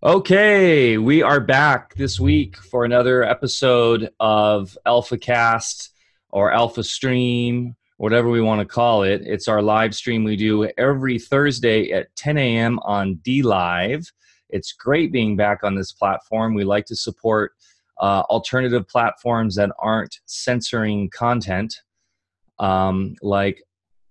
Okay, we are back this week for another episode of Alpha Cast or Alpha Stream, whatever we want to call it. It's our live stream we do every Thursday at 10 a.m. on DLive. It's great being back on this platform. We like to support uh, alternative platforms that aren't censoring content, um, like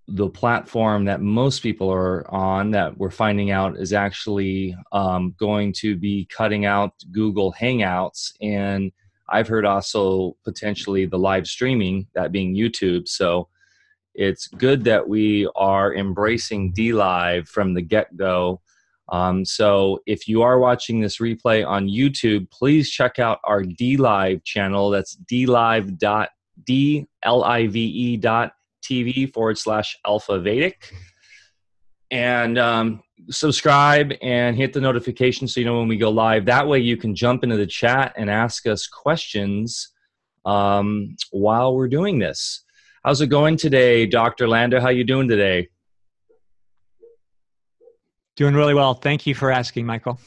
the platform that most people are on that we're finding out is actually um, going to be cutting out Google Hangouts. And I've heard also potentially the live streaming, that being YouTube. So it's good that we are embracing DLive from the get go. Um, so if you are watching this replay on YouTube, please check out our DLive channel. That's dlive.d l i v e dot TV forward slash Alpha Vedic. And um, subscribe and hit the notification so you know when we go live. That way you can jump into the chat and ask us questions um, while we're doing this. How's it going today, Dr. Landa? How you doing today? Doing really well. Thank you for asking, Michael.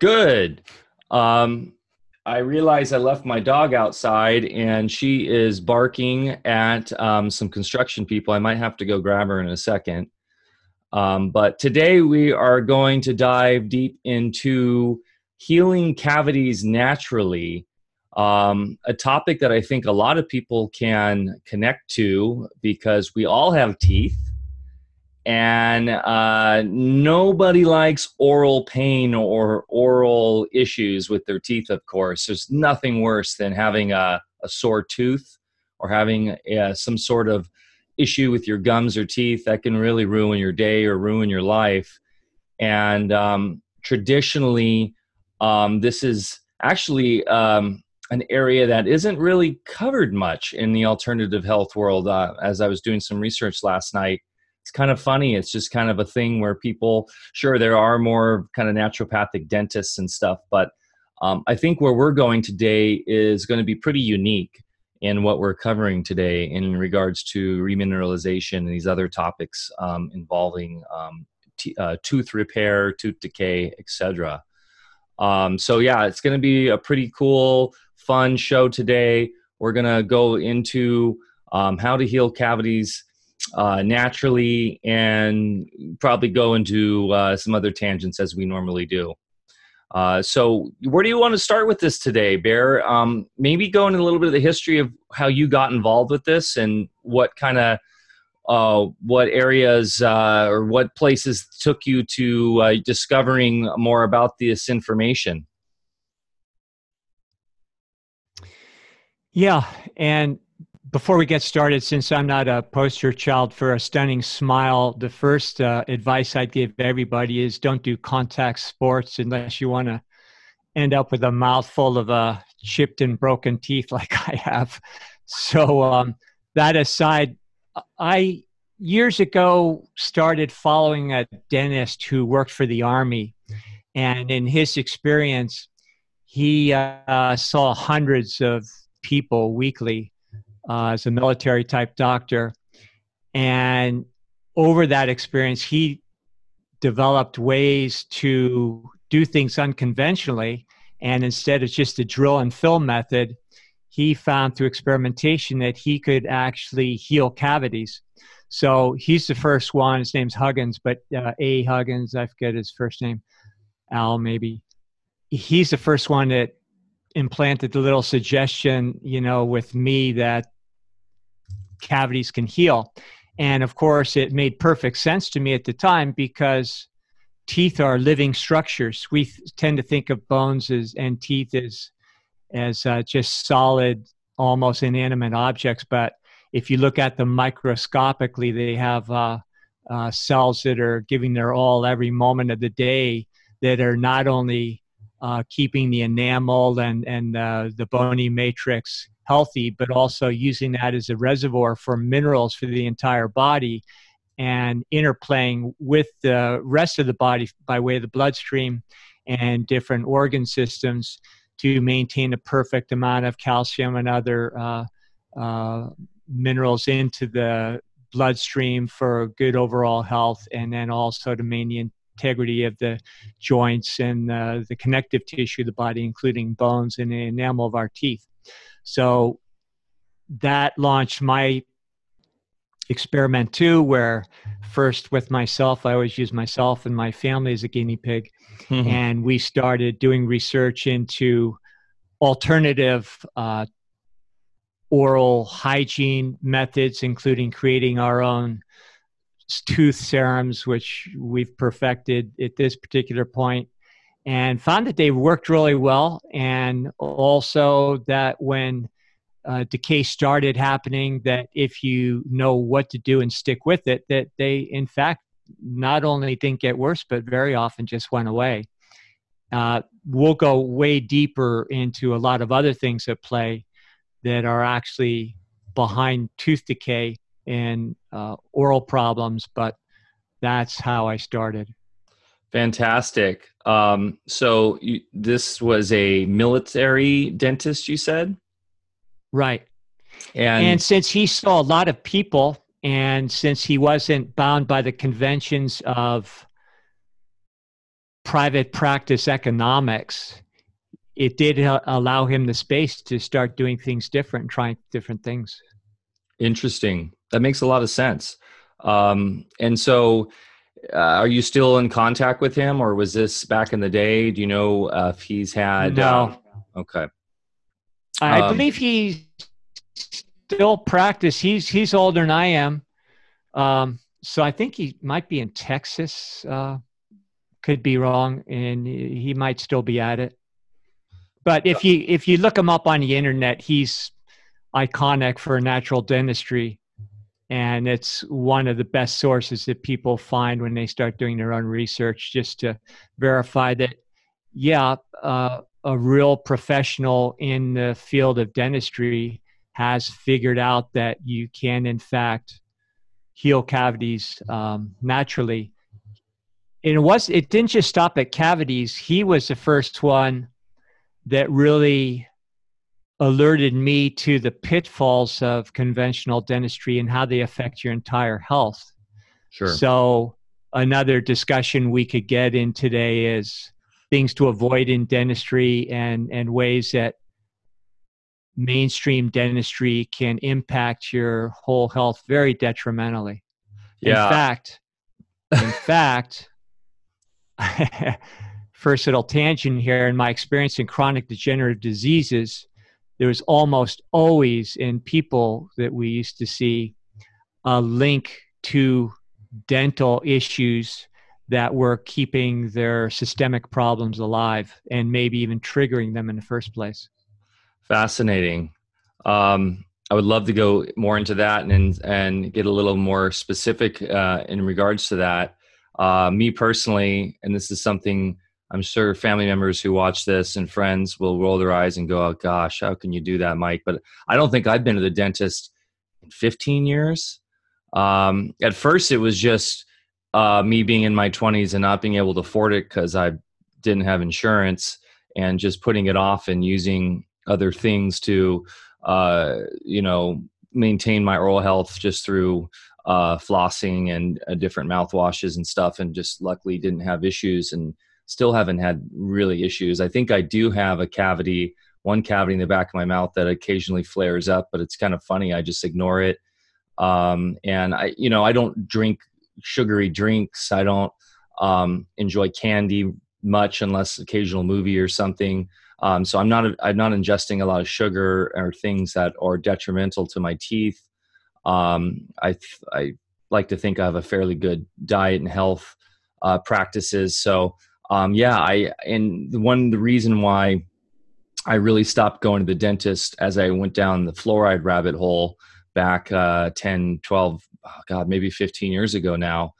Good. Um, I realized I left my dog outside and she is barking at um, some construction people. I might have to go grab her in a second. Um, but today we are going to dive deep into healing cavities naturally, um, a topic that I think a lot of people can connect to because we all have teeth and uh, nobody likes oral pain or oral issues with their teeth of course. There's nothing worse than having a, a sore tooth or having uh, some sort of issue with your gums or teeth that can really ruin your day or ruin your life. And um, traditionally um, this is actually um, an area that isn't really covered much in the alternative health world. Uh, as i was doing some research last night it's kind of funny. It's just kind of a thing where people, sure, there are more kind of naturopathic dentists and stuff, but um, I think where we're going today is going to be pretty unique in what we're covering today in regards to remineralization and these other topics um, involving um, t- uh, tooth repair, tooth decay, etc. Um, so yeah, it's going to be a pretty cool, fun show today. We're going to go into um, how to heal cavities uh, naturally and probably go into uh, some other tangents as we normally do. Uh, so, where do you want to start with this today, Bear? Um, maybe go into a little bit of the history of how you got involved with this and what kind of uh, what areas uh, or what places took you to uh, discovering more about this information. Yeah, and before we get started, since I'm not a poster child for a stunning smile, the first uh, advice I'd give everybody is don't do contact sports unless you want to end up with a mouthful of uh, chipped and broken teeth like I have. So, um, that aside, I years ago started following a dentist who worked for the Army. And in his experience, he uh, saw hundreds of people weekly uh, as a military type doctor. And over that experience, he developed ways to do things unconventionally. And instead of just a drill and fill method, he found through experimentation that he could actually heal cavities. So he's the first one. His name's Huggins, but uh, A. Huggins, I forget his first name, Al maybe. He's the first one that implanted the little suggestion, you know, with me that cavities can heal. And of course, it made perfect sense to me at the time because teeth are living structures. We th- tend to think of bones as, and teeth as, as uh, just solid, almost inanimate objects. But if you look at them microscopically, they have uh, uh, cells that are giving their all every moment of the day that are not only uh, keeping the enamel and, and uh, the bony matrix healthy, but also using that as a reservoir for minerals for the entire body and interplaying with the rest of the body by way of the bloodstream and different organ systems to maintain a perfect amount of calcium and other uh, uh, minerals into the bloodstream for good overall health and then also to maintain integrity of the joints and uh, the connective tissue of the body, including bones and the enamel of our teeth. So that launched my experiment too, where first with myself, I always use myself and my family as a guinea pig. Mm-hmm. And we started doing research into alternative uh, oral hygiene methods, including creating our own tooth serums, which we've perfected at this particular point, and found that they worked really well. And also that when uh, decay started happening, that if you know what to do and stick with it, that they in fact not only didn't get worse, but very often just went away. Uh, we'll go way deeper into a lot of other things at play that are actually behind tooth decay and uh, oral problems, but that's how I started. Fantastic. Um, so you, this was a military dentist, you said? Right. And, and since he saw a lot of people, and since he wasn't bound by the conventions of private practice economics, it did allow him the space to start doing things different and trying different things. Interesting. That makes a lot of sense. Um, and so, uh, are you still in contact with him, or was this back in the day? Do you know uh, if he's had? No. Uh, okay. I um, believe he still practice. He's he's older than I am, um, so I think he might be in Texas. Uh, could be wrong, and he might still be at it. But if you if you look him up on the internet, he's iconic for natural dentistry and it's one of the best sources that people find when they start doing their own research just to verify that yeah uh, a real professional in the field of dentistry has figured out that you can in fact heal cavities um, naturally. And it was it didn't just stop at cavities. He was the first one that really alerted me to the pitfalls of conventional dentistry and how they affect your entire health. Sure. So, another discussion we could get in today is things to avoid in dentistry and, and ways that mainstream dentistry can impact your whole health very detrimentally. Yeah. In fact, in fact, first little tangent here in my experience in chronic degenerative diseases, there was almost always in people that we used to see a link to dental issues that were keeping their systemic problems alive and maybe even triggering them in the first place. Fascinating. Um, I would love to go more into that and and get a little more specific uh, in regards to that. Uh, me personally, and this is something I'm sure family members who watch this and friends will roll their eyes and go, "Oh gosh, how can you do that, Mike?" But I don't think I've been to the dentist in 15 years. Um, at first, it was just uh, me being in my 20s and not being able to afford it because I didn't have insurance, and just putting it off and using other things to, uh, you know, maintain my oral health just through uh, flossing and uh, different mouthwashes and stuff, and just luckily didn't have issues and still haven't had really issues. I think I do have a cavity, one cavity in the back of my mouth that occasionally flares up, but it's kind of funny. I just ignore it. Um, and I, you know, I don't drink sugary drinks. I don't um, enjoy candy much unless occasional movie or something. Um, so I'm not I'm not ingesting a lot of sugar or things that are detrimental to my teeth. Um, I I like to think I have a fairly good diet and health uh, practices. So um, yeah, I and the one the reason why I really stopped going to the dentist as I went down the fluoride rabbit hole back uh, 10, 12, oh God, maybe 15 years ago now.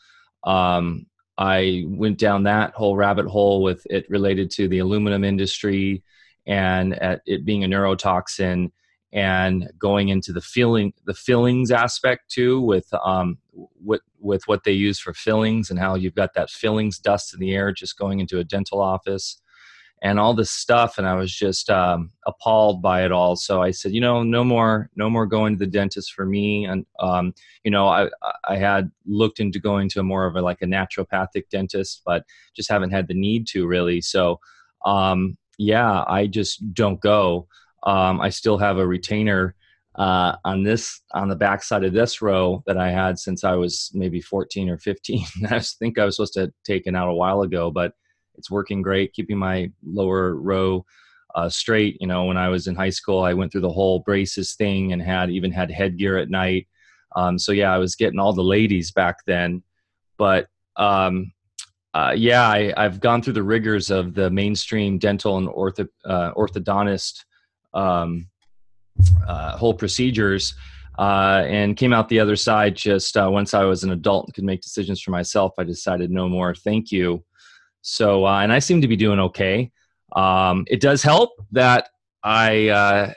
Um, I went down that whole rabbit hole with it related to the aluminum industry and it being a neurotoxin and going into the filling the fillings aspect too with um with with what they use for fillings and how you've got that fillings dust in the air just going into a dental office and all this stuff. And i was just um, appalled by it all. So i said you know no more no more going to the dentist for me. And um, you know i i had looked into going to more of a like a naturopathic dentist but just haven't had the need to really. So um, yeah i just don't go. Um, i still have a retainer uh, on this on the backside of this row that I had since I was maybe 14 or 15. I think I was supposed to take it out a while ago, but it's working great, keeping my lower row uh, straight. You know, when I was in high school, I went through the whole braces thing and had even had headgear at night. Um, so yeah, I was getting all the ladies back then. But um, uh, yeah, I, have gone through the rigors of the mainstream dental and ortho, uh, orthodontist um, uh, whole procedures. Uh, and came out the other side just uh, once I was an adult and could make decisions for myself. I decided no more, thank you. So, uh, and I seem to be doing okay. Um, it does help that I uh,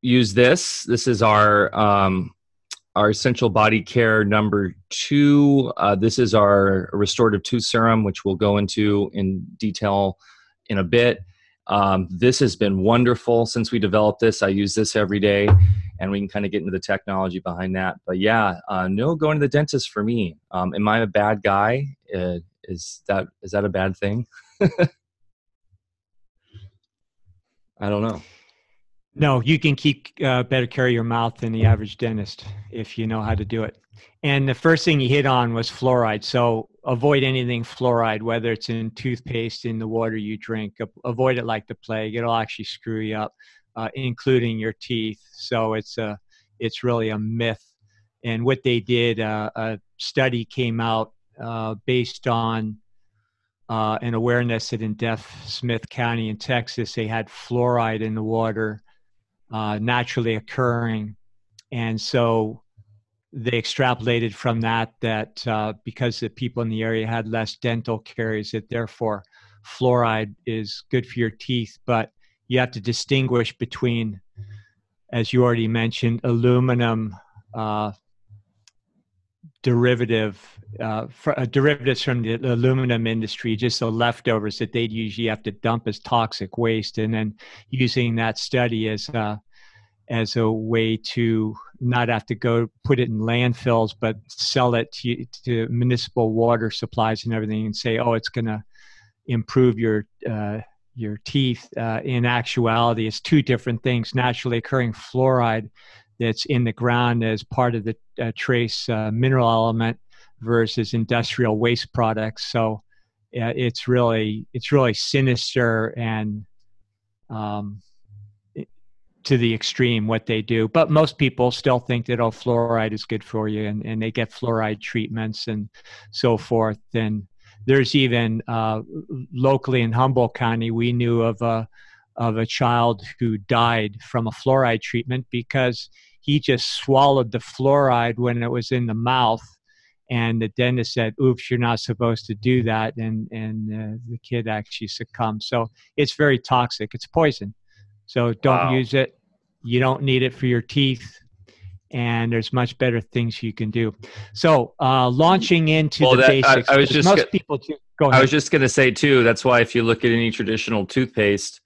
use this. This is our um, our essential body care number two. This is our restorative tooth serum, which we'll go into in detail in a bit. Um, this has been wonderful since we developed this. I use this every day, and we can kind of get into the technology behind that. But yeah, uh, no going to the dentist for me. Um, am I a bad guy? Uh, is that is that a bad thing? I don't know. No, you can keep uh, better care of your mouth than the average dentist if you know how to do it. And the first thing you hit on was fluoride. So avoid anything fluoride, whether it's in toothpaste, in the water you drink. Avoid it like the plague. It'll actually screw you up, uh, including your teeth. So it's a, it's really a myth. And what they did, uh, a study came out uh, based on uh, an awareness that in Smith County in Texas, they had fluoride in the water uh, naturally occurring. And so they extrapolated from that that uh, because the people in the area had less dental caries, that therefore fluoride is good for your teeth. But you have to distinguish between, as you already mentioned, aluminum uh, derivative uh, for, uh, derivatives from the aluminum industry, just the leftovers that they'd usually have to dump as toxic waste, and then using that study as uh, as a way to not have to go put it in landfills, but sell it to, to municipal water supplies and everything, and say, oh, it's going to improve your uh, your teeth. Uh, in actuality, it's two different things: naturally occurring fluoride that's in the ground as part of the uh, trace uh, mineral element versus industrial waste products. So uh, it's really it's really sinister and um, to the extreme what they do. But most people still think that oh fluoride is good for you, and, and they get fluoride treatments and so forth. And there's even uh, locally in Humboldt County, we knew of a of a child who died from a fluoride treatment because he just swallowed the fluoride when it was in the mouth and the dentist said oops you're not supposed to do that and and uh, the kid actually succumbed so it's very toxic it's poison so don't wow. use it you don't need it for your teeth and there's much better things you can do so uh, launching into well, the that, basics I, I was just most people do, go ahead. i was just going to say too that's why if you look at any traditional toothpaste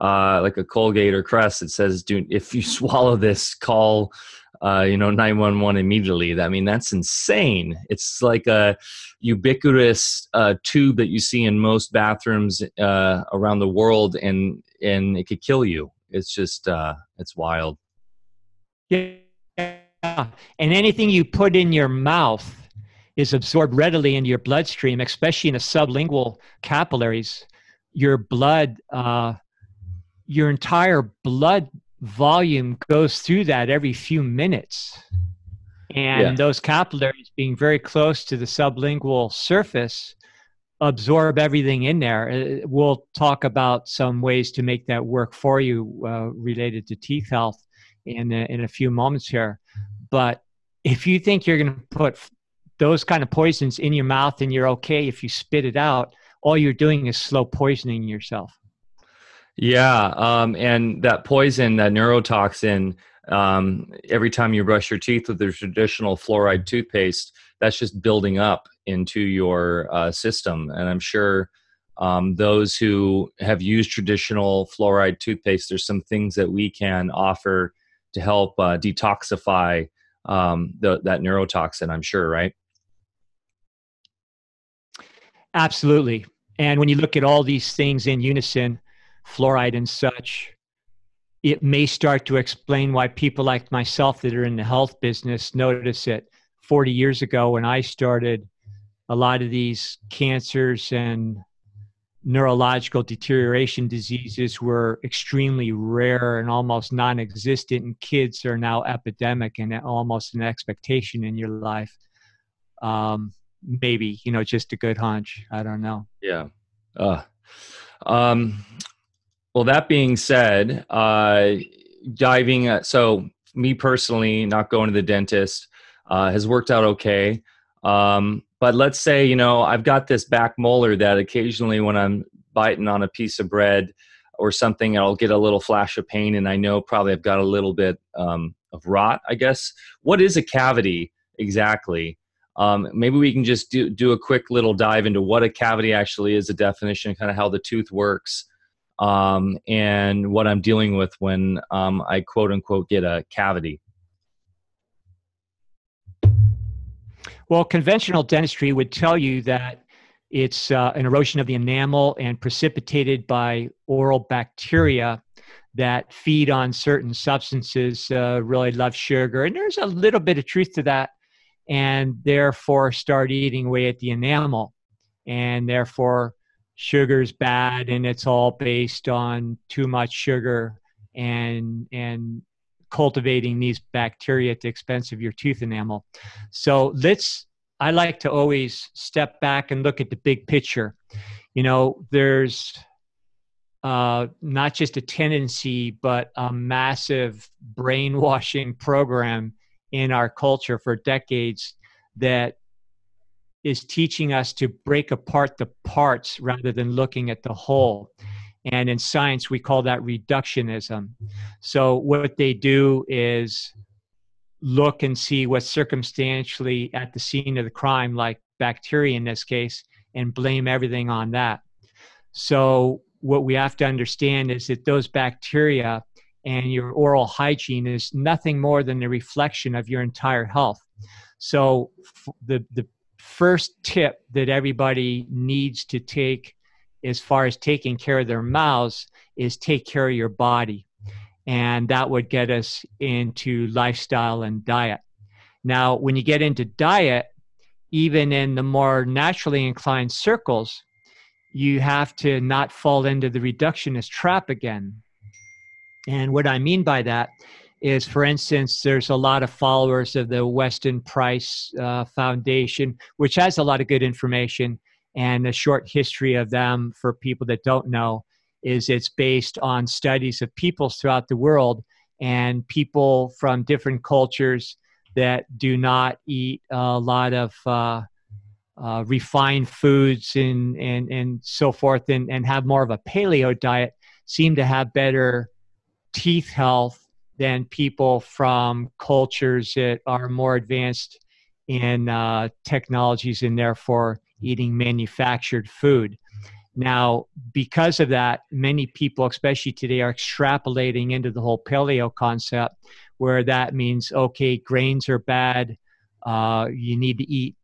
uh, like a Colgate or Crest, it says, "Do if you swallow this, call." Uh, you know, 911 immediately. I mean, that's insane. It's like a ubiquitous uh, tube that you see in most bathrooms uh, around the world, and and it could kill you. It's just, uh, it's wild. Yeah, and anything you put in your mouth is absorbed readily into your bloodstream, especially in the sublingual capillaries. Your blood uh, your entire blood volume goes through that every few minutes. And yeah. those capillaries being very close to the sublingual surface absorb everything in there. Uh, we'll talk about some ways to make that work for you uh, related to teeth health in a, in a few moments here. But if you think you're going to put those kind of poisons in your mouth and you're okay if you spit it out, all you're doing is slow poisoning yourself. Yeah, um, and that poison, that neurotoxin, um, every time you brush your teeth with the traditional fluoride toothpaste, that's just building up into your uh, system. And I'm sure um, those who have used traditional fluoride toothpaste, there's some things that we can offer to help uh, detoxify um, the, that neurotoxin, I'm sure, right? Absolutely. And when you look at all these things in unison, fluoride and such, it may start to explain why people like myself that are in the health business notice it 40 years ago when I started, a lot of these cancers and neurological deterioration diseases were extremely rare and almost non existent, and kids are now epidemic and almost an expectation in your life. Um, maybe, you know, just a good hunch. I don't know. Yeah. Uh, um, well, that being said, uh, diving, uh, so me personally, not going to the dentist uh, has worked out okay. Um, but let's say, you know, I've got this back molar that occasionally when I'm biting on a piece of bread or something, I'll get a little flash of pain, and I know probably I've got a little bit um, of rot, I guess. What is a cavity exactly? Um, maybe we can just do, do a quick little dive into what a cavity actually is, a definition, kind of how the tooth works, um, and what I'm dealing with when um, I quote unquote get a cavity. Well, conventional dentistry would tell you that it's uh, an erosion of the enamel and precipitated by oral bacteria that feed on certain substances, uh, really love sugar. And there's a little bit of truth to that, and therefore start eating away at the enamel. And therefore, sugar's bad, and it's all based on too much sugar and and cultivating these bacteria at the expense of your tooth enamel. So let's, I like to always step back and look at the big picture. You know, there's uh, not just a tendency, but a massive brainwashing program in our culture for decades that is teaching us to break apart the parts rather than looking at the whole. And in science, we call that reductionism. So, what they do is look and see what's circumstantially at the scene of the crime, like bacteria in this case, and blame everything on that. So, what we have to understand is that those bacteria and your oral hygiene is nothing more than a reflection of your entire health. So, the, the first tip that everybody needs to take as far as taking care of their mouths is take care of your body. And that would get us into lifestyle and diet. Now, when you get into diet, even in the more naturally inclined circles, you have to not fall into the reductionist trap again. And what I mean by that is, for instance, there's a lot of followers of the Weston Price uh, Foundation, which has a lot of good information and a short history of them for people that don't know is it's based on studies of peoples throughout the world and people from different cultures that do not eat a lot of uh, uh, refined foods and, and, and so forth and, and have more of a paleo diet seem to have better teeth health than people from cultures that are more advanced in uh, technologies and therefore eating manufactured food. Now, because of that, many people, especially today, are extrapolating into the whole paleo concept, where that means okay, grains are bad, uh, you need to eat,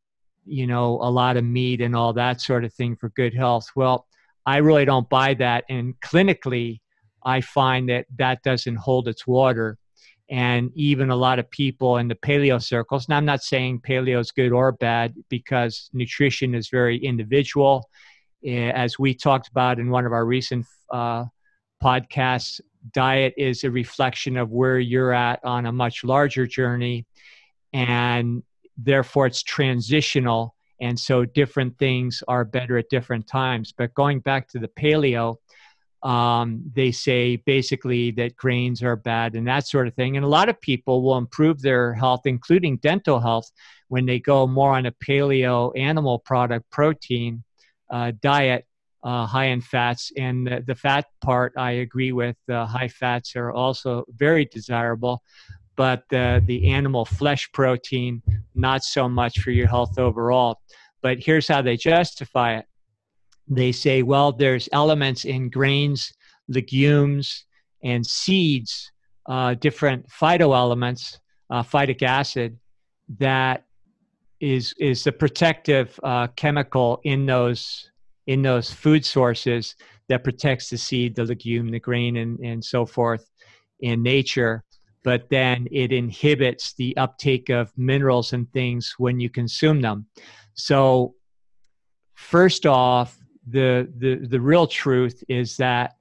you know, a lot of meat and all that sort of thing for good health. Well, I really don't buy that, and clinically, I find that that doesn't hold its water and even a lot of people in the paleo circles. Now, I'm not saying paleo is good or bad because nutrition is very individual. Eh, as we talked about in one of our recent uh, podcasts, diet is a reflection of where you're at on a much larger journey, and therefore it's transitional. And so different things are better at different times. But going back to the paleo, um, they say basically that grains are bad and that sort of thing. And a lot of people will improve their health, including dental health, when they go more on a paleo animal product protein uh, diet, uh, high in fats. And the, the, fat part, I agree with. Uh, high fats are also very desirable, but the, the animal flesh protein, not so much for your health overall. But here's how they justify it they say, well, there's elements in grains, legumes, and seeds, uh, different phytoelements, uh, phytic acid, that is is the protective uh, chemical in those in those food sources that protects the seed, the legume, the grain, and, and so forth in nature. But then it inhibits the uptake of minerals and things when you consume them. So, first off, the the the real truth is that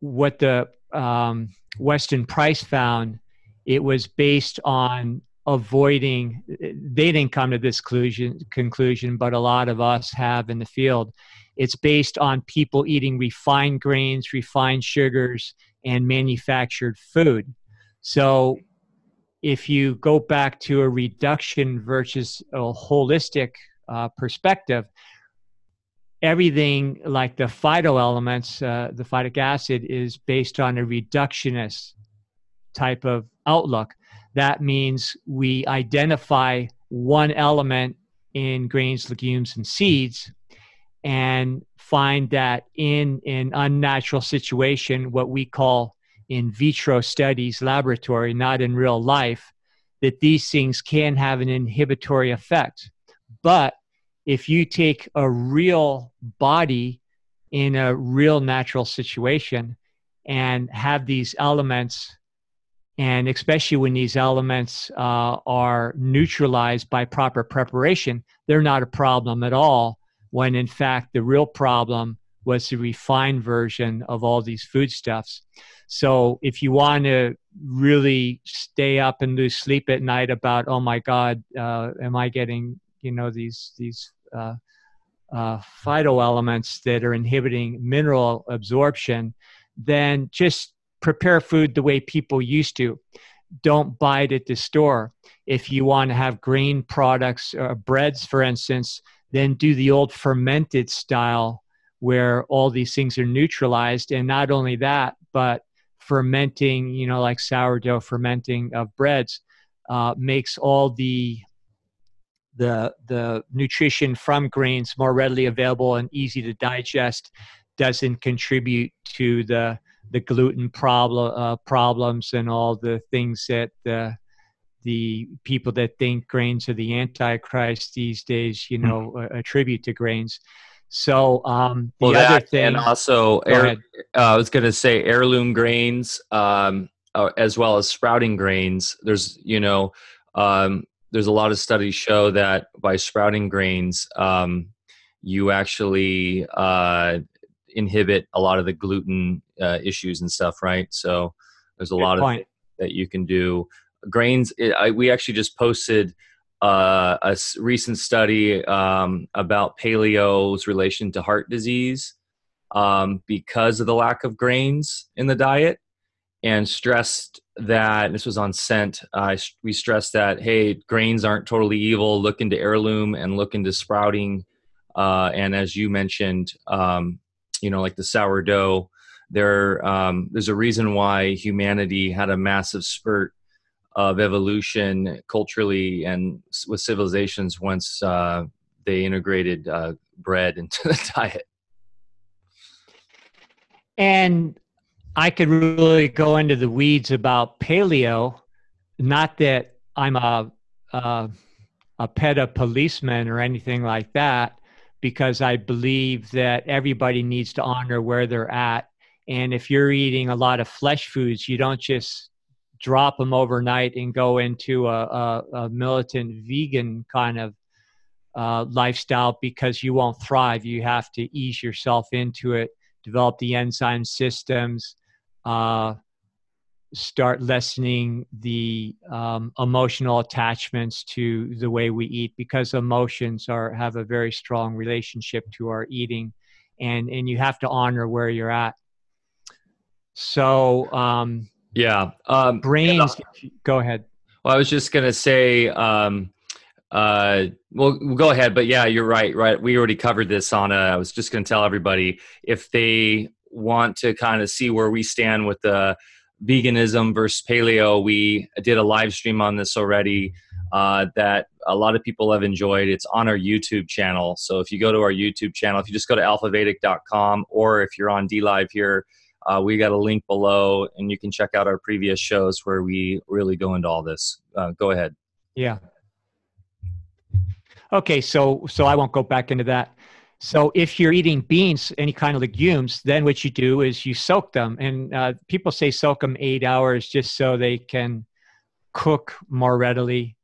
what the um, Weston Price found, it was based on avoiding. They didn't come to this conclusion, conclusion, but a lot of us have in the field. It's based on people eating refined grains, refined sugars, and manufactured food. So, if you go back to a reduction versus a holistic uh, perspective, everything like the phytoelements, uh, the phytic acid, is based on a reductionist type of outlook. That means we identify one element in grains, legumes, and seeds and find that in an unnatural situation, what we call in vitro studies laboratory, not in real life, that these things can have an inhibitory effect. But if you take a real body in a real natural situation and have these elements and especially when these elements uh, are neutralized by proper preparation they're not a problem at all when in fact the real problem was the refined version of all these foodstuffs. So if you want to really stay up and lose sleep at night about oh my god uh, am i getting you know these these uh, uh, phytoelements that are inhibiting mineral absorption, then just prepare food the way people used to. Don't buy it at the store. If you want to have grain products, or uh, breads, for instance, then do the old fermented style where all these things are neutralized. And not only that, but fermenting, you know, like sourdough fermenting of breads uh, makes all the the the nutrition from grains more readily available and easy to digest doesn't contribute to the the gluten problem uh, problems and all the things that the the people that think grains are the antichrist these days you hmm. know mm. attribute to grains so um the well, other thing and also air, uh, i was going to say heirloom grains um uh, as well as sprouting grains there's you know um there's a lot of studies show that by sprouting grains, um, you actually uh, inhibit a lot of the gluten uh, issues and stuff, right? So there's a Good lot point. of that you can do. Grains, it, I, we actually just posted uh, a recent study um, about paleo's relation to heart disease um, because of the lack of grains in the diet and stressed that this was on scent uh, we stressed that hey grains aren't totally evil. Look into heirloom and look into sprouting. Uh, and as you mentioned um, you know like the sourdough there um, there's a reason why humanity had a massive spurt of evolution culturally and with civilizations once uh, they integrated uh, bread into the diet. And I could really go into the weeds about paleo. Not that I'm a a, a policeman or anything like that, because I believe that everybody needs to honor where they're at. And if you're eating a lot of flesh foods, you don't just drop them overnight and go into a, a, a militant vegan kind of uh, lifestyle because you won't thrive. You have to ease yourself into it, develop the enzyme systems, uh, start lessening the um, emotional attachments to the way we eat because emotions are have a very strong relationship to our eating and and you have to honor where you're at. So um yeah um brains go ahead. Well i was just gonna say um uh well go ahead but yeah you're right right we already covered this on a, i was just going to tell everybody if they want to kind of see where we stand with the veganism versus paleo, we did a live stream on this already. uh, that a lot of people have enjoyed. It's on our YouTube channel. So if you go to our YouTube channel, if you just go to alphavedic.com or if you're on DLive here, uh, we got a link below and you can check out our previous shows where we really go into all this. Uh, go ahead. Yeah. Okay, so so I won't go back into that. So if you're eating beans, any kind of legumes, then what you do is you soak them, and uh, people say soak them eight hours just so they can cook more readily.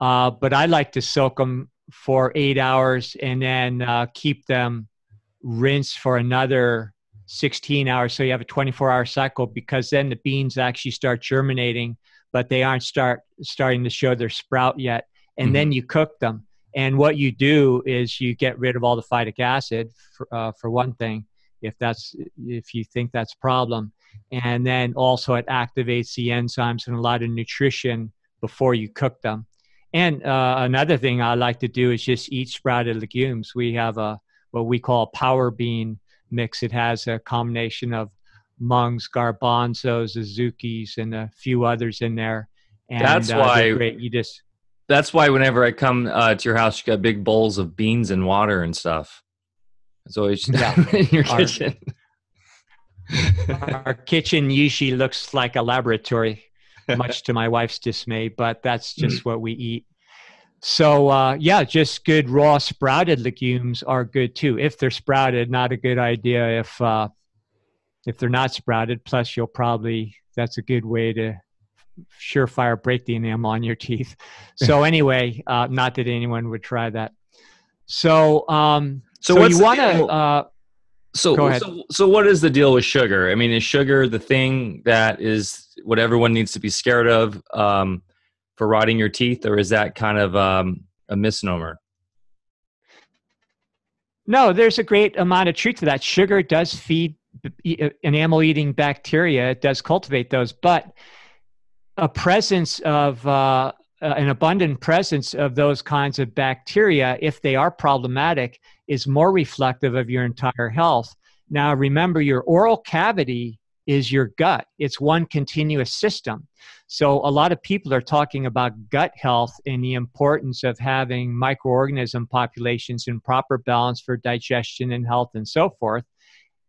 Uh, but I like to soak them for eight hours and then uh, keep them rinsed for another 16 hours. So you have a 24 hour cycle because then the beans actually start germinating, but they aren't start starting to show their sprout yet. And mm-hmm. then you cook them. And what you do is you get rid of all the phytic acid for, uh, for one thing, if that's if you think that's a problem, and then also it activates the enzymes and a lot of nutrition before you cook them. And uh, another thing I like to do is just eat sprouted legumes. We have a what we call a power bean mix. It has a combination of mungs, garbanzos, azukis, and a few others in there. And, that's uh, why great. you just. That's why whenever I come uh, to your house, you got big bowls of beans and water and stuff. It's always yeah. in your our, kitchen. our kitchen usually looks like a laboratory, much to my wife's dismay, but that's just what we eat. So uh, yeah, just good raw sprouted legumes are good too. If they're sprouted, not a good idea if uh, if they're not sprouted. Plus, you'll probably that's a good way to surefire break the enamel on your teeth. So anyway, uh, not that anyone would try that. So um, so, so you want to. Uh, so, so so what is the deal with sugar? I mean, is sugar the thing that is what everyone needs to be scared of? Um, for rotting your teeth, or is that kind of um, a misnomer? No, there's a great amount of truth to that. Sugar does feed uh, enamel eating bacteria, it does cultivate those, but a presence of uh, uh, an abundant presence of those kinds of bacteria, if they are problematic, is more reflective of your entire health. Now, remember, your oral cavity is your gut, it's one continuous system. So, a lot of people are talking about gut health and the importance of having microorganism populations in proper balance for digestion and health and so forth.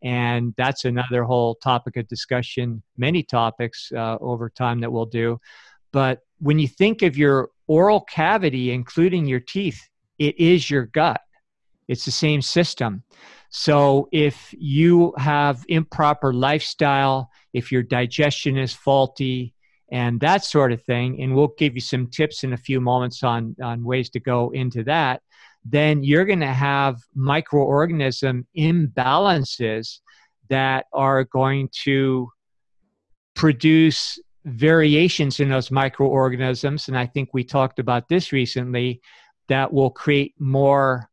And that's another whole topic of discussion, many topics uh, over time that we'll do. But when you think of your oral cavity, including your teeth, it is your gut. It's the same system. So if you have improper lifestyle, if your digestion is faulty, and that sort of thing, and we'll give you some tips in a few moments on, on ways to go into that, then you're going to have microorganism imbalances that are going to produce variations in those microorganisms. And I think we talked about this recently that will create more,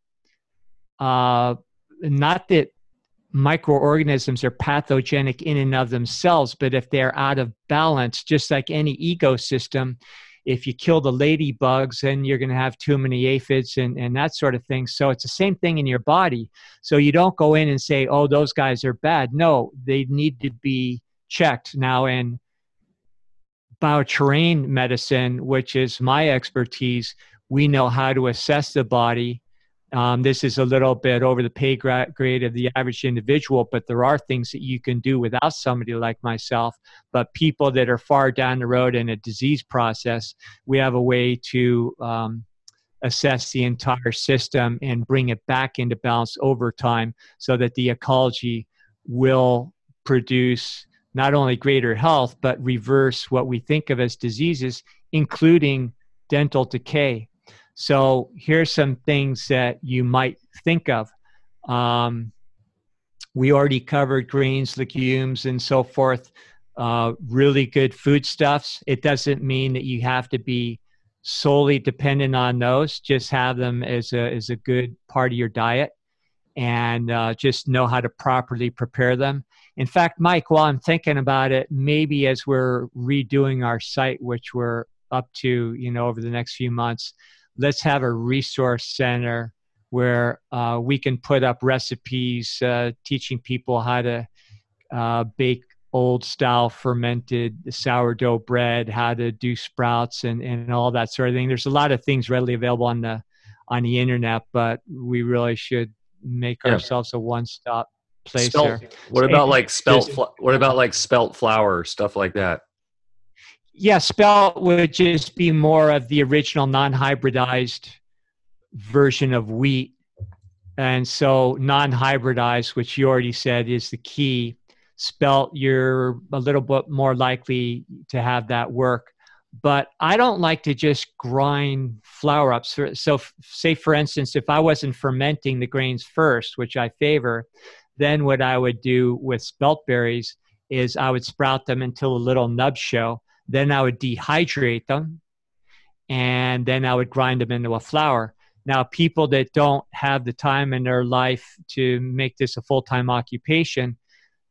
uh, not that microorganisms are pathogenic in and of themselves, but if they're out of balance, just like any ecosystem, if you kill the ladybugs, then you're going to have too many aphids and, and that sort of thing. So it's the same thing in your body. So you don't go in and say, oh, those guys are bad. No, they need to be checked. Now, in bioterrain medicine, which is my expertise, we know how to assess the body um, this is a little bit over the pay grade of the average individual, but there are things that you can do without somebody like myself. But people that are far down the road in a disease process, we have a way to um, assess the entire system and bring it back into balance over time so that the ecology will produce not only greater health, but reverse what we think of as diseases, including dental decay. So here's some things that you might think of. Um, we already covered greens, legumes, and so forth. Uh, really good foodstuffs. It doesn't mean that you have to be solely dependent on those. Just have them as a as a good part of your diet, and uh, just know how to properly prepare them. In fact, Mike, while I'm thinking about it, maybe as we're redoing our site, which we're up to, you know, over the next few months, let's have a resource center where uh, we can put up recipes uh, teaching people how to uh, bake old style fermented sourdough bread, how to do sprouts and, and all that sort of thing. There's a lot of things readily available on the on the internet, but we really should make yeah. ourselves a one stop place spelt, there. What about like spelt what about like spelt flour, stuff like that? Yeah, spelt would just be more of the original non hybridized version of wheat. And so non hybridized, which you already said is the key, spelt, you're a little bit more likely to have that work. But I don't like to just grind flour up. So, so, say for instance, if I wasn't fermenting the grains first, which I favor, then what I would do with spelt berries is I would sprout them until a little nub show. Then I would dehydrate them, and then I would grind them into a flour. Now, people that don't have the time in their life to make this a full time occupation,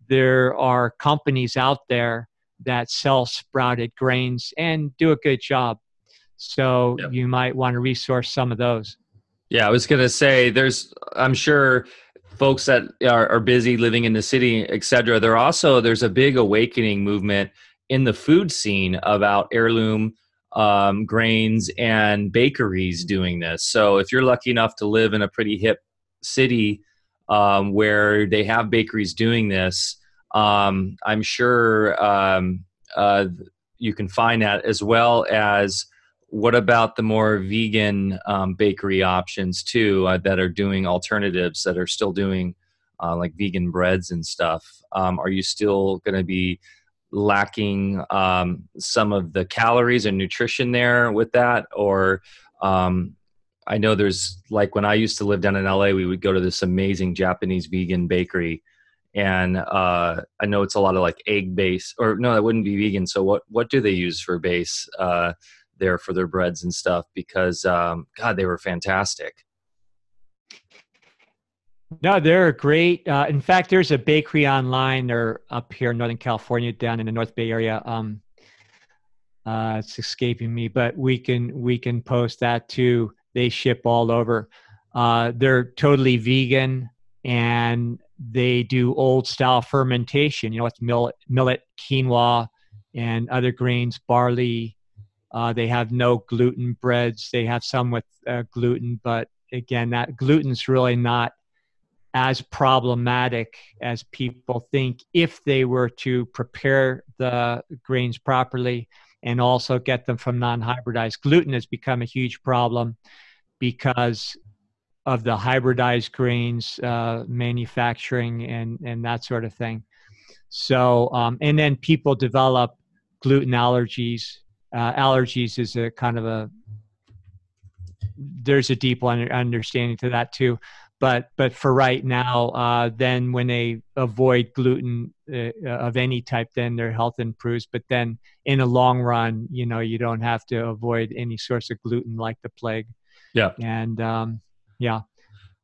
there are companies out there that sell sprouted grains and do a good job. So yep. you might want to resource some of those. Yeah, I was going to say there's I'm sure folks that are, are busy living in the city, et cetera, there also there's a big awakening movement in the food scene about heirloom um, grains and bakeries doing this. So if you're lucky enough to live in a pretty hip city um, where they have bakeries doing this, um, I'm sure um, uh, you can find that as well as what about the more vegan um, bakery options too uh, that are doing alternatives that are still doing uh, like vegan breads and stuff? Um, are you still going to be lacking um, some of the calories and nutrition there with that? Or um, i know there's like when i used to live down in la we would go to this amazing japanese vegan bakery. And uh, i know it's a lot of like egg base or no that wouldn't be vegan. So what what do they use for base uh, there for their breads and stuff? Because um, god they were fantastic no, they're great. Uh, in fact, there's a bakery online. They're up here in Northern California, down in the North Bay area. Um, uh, it's escaping me, but we can we can post that too. They ship all over. Uh, they're totally vegan and they do old style fermentation. You know, it's millet, millet, quinoa, and other grains, barley. Uh, they have no gluten breads. They have some with uh, gluten, but again, that gluten's really not as problematic as people think if they were to prepare the grains properly and also get them from non hybridized. Gluten has become a huge problem because of the hybridized grains uh, manufacturing and, and that sort of thing. So, um, and then people develop gluten allergies. Uh, allergies is a kind of a there's a deep understanding to that too but but for right now, uh, then when they avoid gluten uh, of any type, then their health improves. But then in the long run, you know, you don't have to avoid any source of gluten like the plague. Yeah. And um, yeah.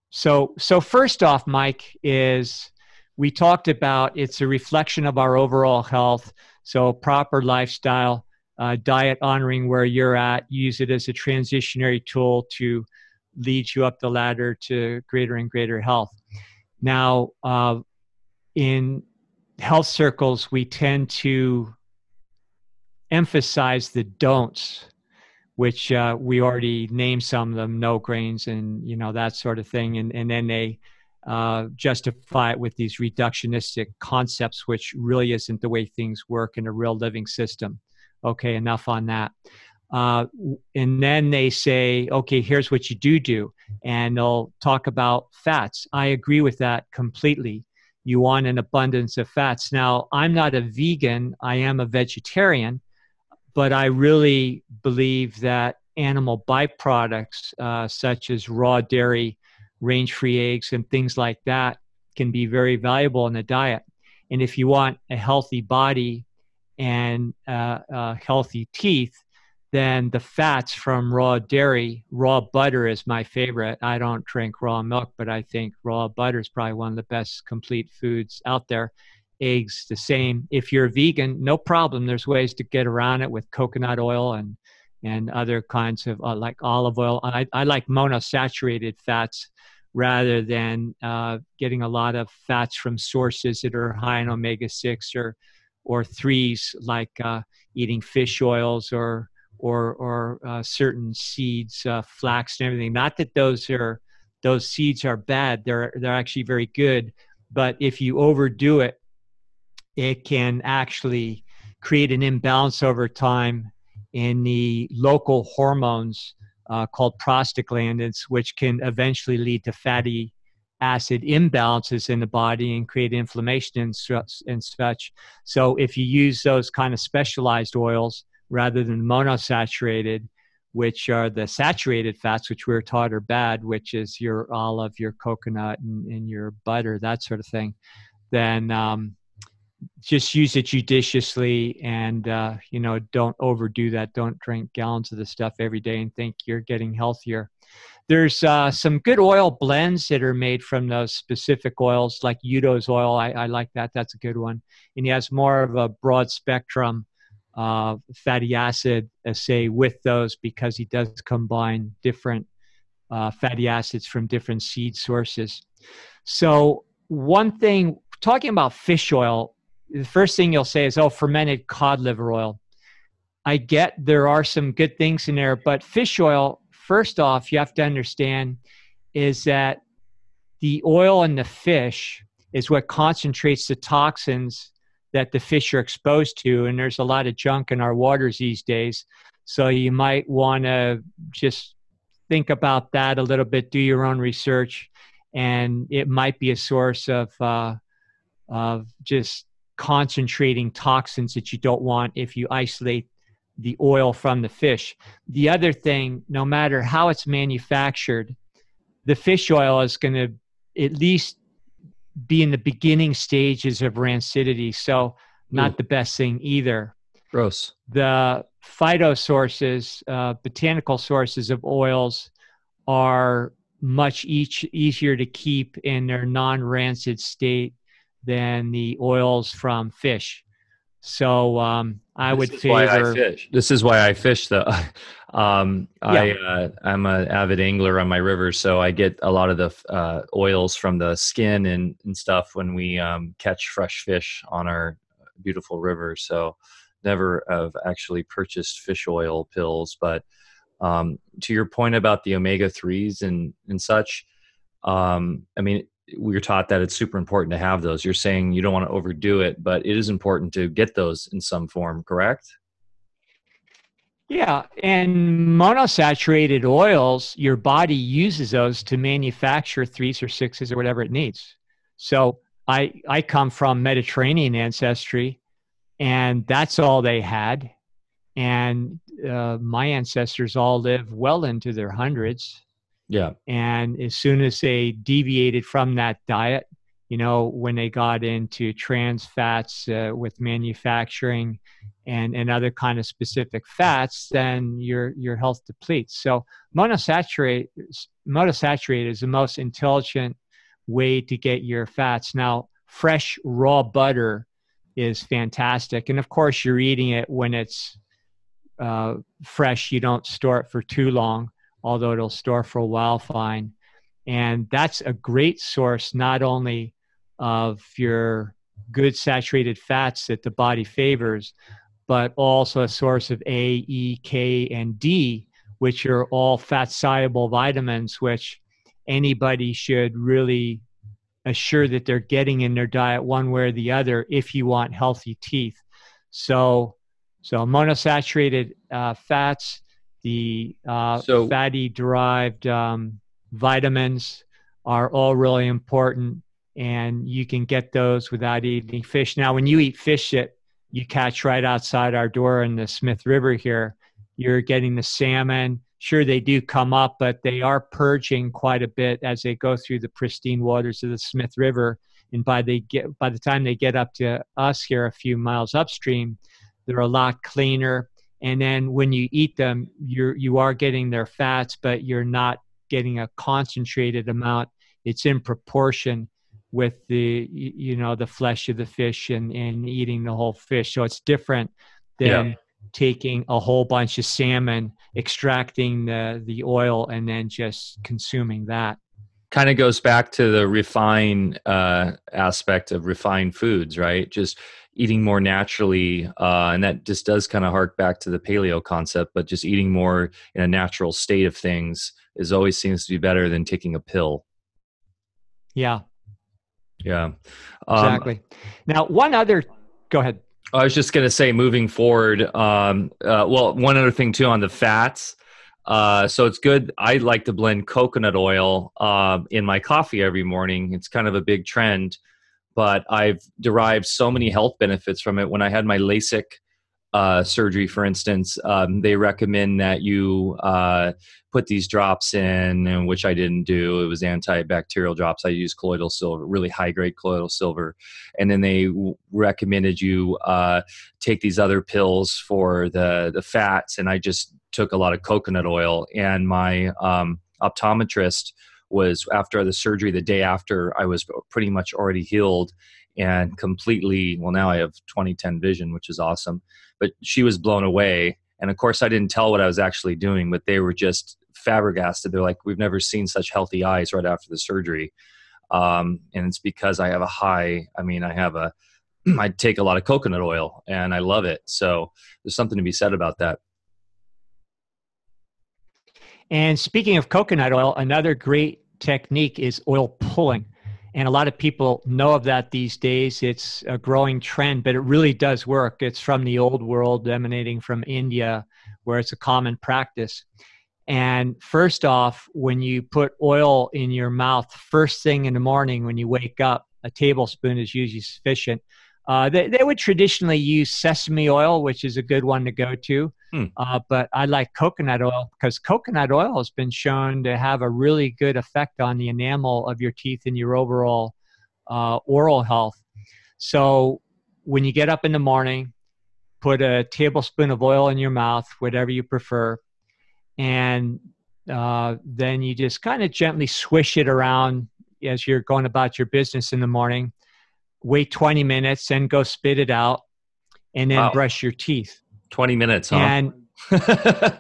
So so first off, Mike is we talked about it's a reflection of our overall health. So proper lifestyle, uh, diet honoring where you're at, use it as a transitionary tool to leads you up the ladder to greater and greater health. Now, uh, in health circles, we tend to emphasize the don'ts, which uh, we already named some of them, no grains and you know that sort of thing, and and then they uh, justify it with these reductionistic concepts, which really isn't the way things work in a real living system. Okay, enough on that. Uh, and then they say, okay, here's what you do do. And they'll talk about fats. I agree with that completely. You want an abundance of fats. Now, I'm not a vegan, I am a vegetarian, but I really believe that animal byproducts, uh, such as raw dairy, range free eggs, and things like that, can be very valuable in the diet. And if you want a healthy body and uh, uh, healthy teeth, then the fats from raw dairy, raw butter is my favorite. I don't drink raw milk, but I think raw butter is probably one of the best complete foods out there. Eggs, the same. If you're vegan, no problem. There's ways to get around it with coconut oil and and other kinds of uh, like olive oil. I, I like monosaturated fats rather than uh, getting a lot of fats from sources that are high in omega 6 or or threes like uh, eating fish oils or or or uh, certain seeds, uh, flax and everything. Not that those are those seeds are bad; they're they're actually very good. But if you overdo it, it can actually create an imbalance over time in the local hormones uh, called prostaglandins, which can eventually lead to fatty acid imbalances in the body and create inflammation and, and such. So, if you use those kind of specialized oils rather than monosaturated, which are the saturated fats, which we are taught are bad, which is your olive, your coconut, and, and your butter, that sort of thing, then um, just use it judiciously and uh, you know don't overdo that. Don't drink gallons of the stuff every day and think you're getting healthier. There's uh, some good oil blends that are made from those specific oils like Udo's oil. I, I like that. That's a good one. And he has more of a broad spectrum uh, fatty acid assay with those because he does combine different uh, fatty acids from different seed sources so one thing talking about fish oil the first thing you'll say is, oh, fermented cod liver oil. I get there are some good things in there, but fish oil, first off, you have to understand is that the oil in the fish is what concentrates the toxins that the fish are exposed to. And there's a lot of junk in our waters these days. So you might want to just think about that a little bit, do your own research, and it might be a source of, uh, of just concentrating toxins that you don't want if you isolate the oil from the fish. The other thing, no matter how it's manufactured, the fish oil is going to at least be in the beginning stages of rancidity. So, not Ooh. the best thing either. Gross. The phyto sources, uh, botanical sources of oils, are much each, easier to keep in their non rancid state than the oils from fish. So um, I this would favor. I fish. This is why I fish, though. um, yeah. I uh, I'm an avid angler on my river, so I get a lot of the uh, oils from the skin and, and stuff when we um, catch fresh fish on our beautiful river. So never have actually purchased fish oil pills, but um, to your point about the omega threes and and such, um, I mean we are taught that it's super important to have those. You're saying you don't want to overdo it, but it is important to get those in some form, correct? Yeah, and monosaturated oils, your body uses those to manufacture threes or sixes or whatever it needs. So I I come from Mediterranean ancestry, and that's all they had. And uh, my ancestors all lived well into their hundreds yeah. And as soon as they deviated from that diet, you know, when they got into trans fats uh, with manufacturing and, and other kind of specific fats, then your your health depletes. So monosaturate monosaturate is the most intelligent way to get your fats. Now, fresh raw butter is fantastic, and of course, you're eating it when it's uh, fresh. You don't store it for too long although it'll store for a while fine. And that's a great source not only of your good saturated fats that the body favors, but also a source of A, E, K, and D, which are all fat soluble vitamins, which anybody should really assure that they're getting in their diet one way or the other if you want healthy teeth. So, so monosaturated uh, fats, the uh, so, fatty derived um, vitamins are all really important, and you can get those without eating fish. Now, when you eat fish that you catch right outside our door in the Smith River here, you're getting the salmon. Sure, they do come up, but they are purging quite a bit as they go through the pristine waters of the Smith River. And by they get by the time they get up to us here, a few miles upstream, they're a lot cleaner and then when you eat them you're you are getting their fats but you're not getting a concentrated amount. It's in proportion with the you know the flesh of the fish and and eating the whole fish. So it's different than yeah. taking a whole bunch of salmon extracting the the oil and then just consuming that kind of goes back to the refine uh, aspect of refined foods, right? Just eating more naturally, uh, and that just does kind of hark back to the paleo concept. But just eating more in a natural state of things is always seems to be better than taking a pill. Yeah. Yeah. Um, exactly. Now, one other. Go ahead. I was just going to say, moving forward. Um, uh, well, one other thing too on the fats. Uh, so it's good. I like to blend coconut oil uh, in my coffee every morning. It's kind of a big trend, but I've derived so many health benefits from it. When I had my LASIK uh, surgery, for instance, um, they recommend that you uh, put these drops in, which I didn't do. It was antibacterial drops. I used colloidal silver, really high grade colloidal silver. And then they w- recommended you uh, take these other pills for the, the fats. And I just took a lot of coconut oil. And my um, optometrist was after the surgery, the day after, I was pretty much already healed and completely well now i have 2010 vision which is awesome but she was blown away. And of course i didn't tell what i was actually doing but they were just flabbergasted. They're like we've never seen such healthy eyes right after the surgery. Um, and it's because i have a high i mean i have a i take a lot of coconut oil and i love it. So there's something to be said about that and speaking of coconut oil another great technique is oil pulling and a lot of people know of that these days. It's a growing trend, but it really does work. It's from the old world, emanating from India, where it's a common practice. And first off, when you put oil in your mouth first thing in the morning when you wake up, a tablespoon is usually sufficient. Uh, they, they would traditionally use sesame oil, which is a good one to go to. Hmm. Uh, but I like coconut oil because coconut oil has been shown to have a really good effect on the enamel of your teeth and your overall uh, oral health. So when you get up in the morning, put a tablespoon of oil in your mouth, whatever you prefer, and uh, then you just kind of gently swish it around as you're going about your business in the morning wait 20 minutes, and go spit it out, and then wow. brush your teeth. 20 minutes, huh? And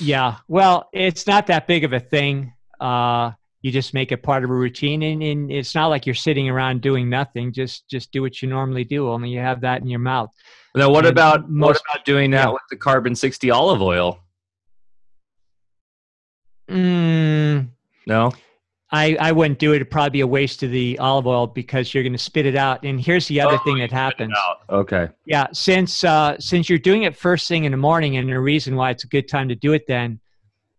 yeah, well, it's not that big of a thing. Uh, you just make it part of a routine, and, and, it's not like you're sitting around doing nothing. Just just do what you normally do. Only you have that in your mouth. Now, what and about most, what about doing that yeah. with the carbon 60 olive oil? Mm, no. I, I wouldn't do it. It'd probably be a waste of the olive oil because you're going to spit it out. And here's the other oh, thing that happens. Okay. Yeah, since uh, since you're doing it first thing in the morning, and the reason why it's a good time to do it then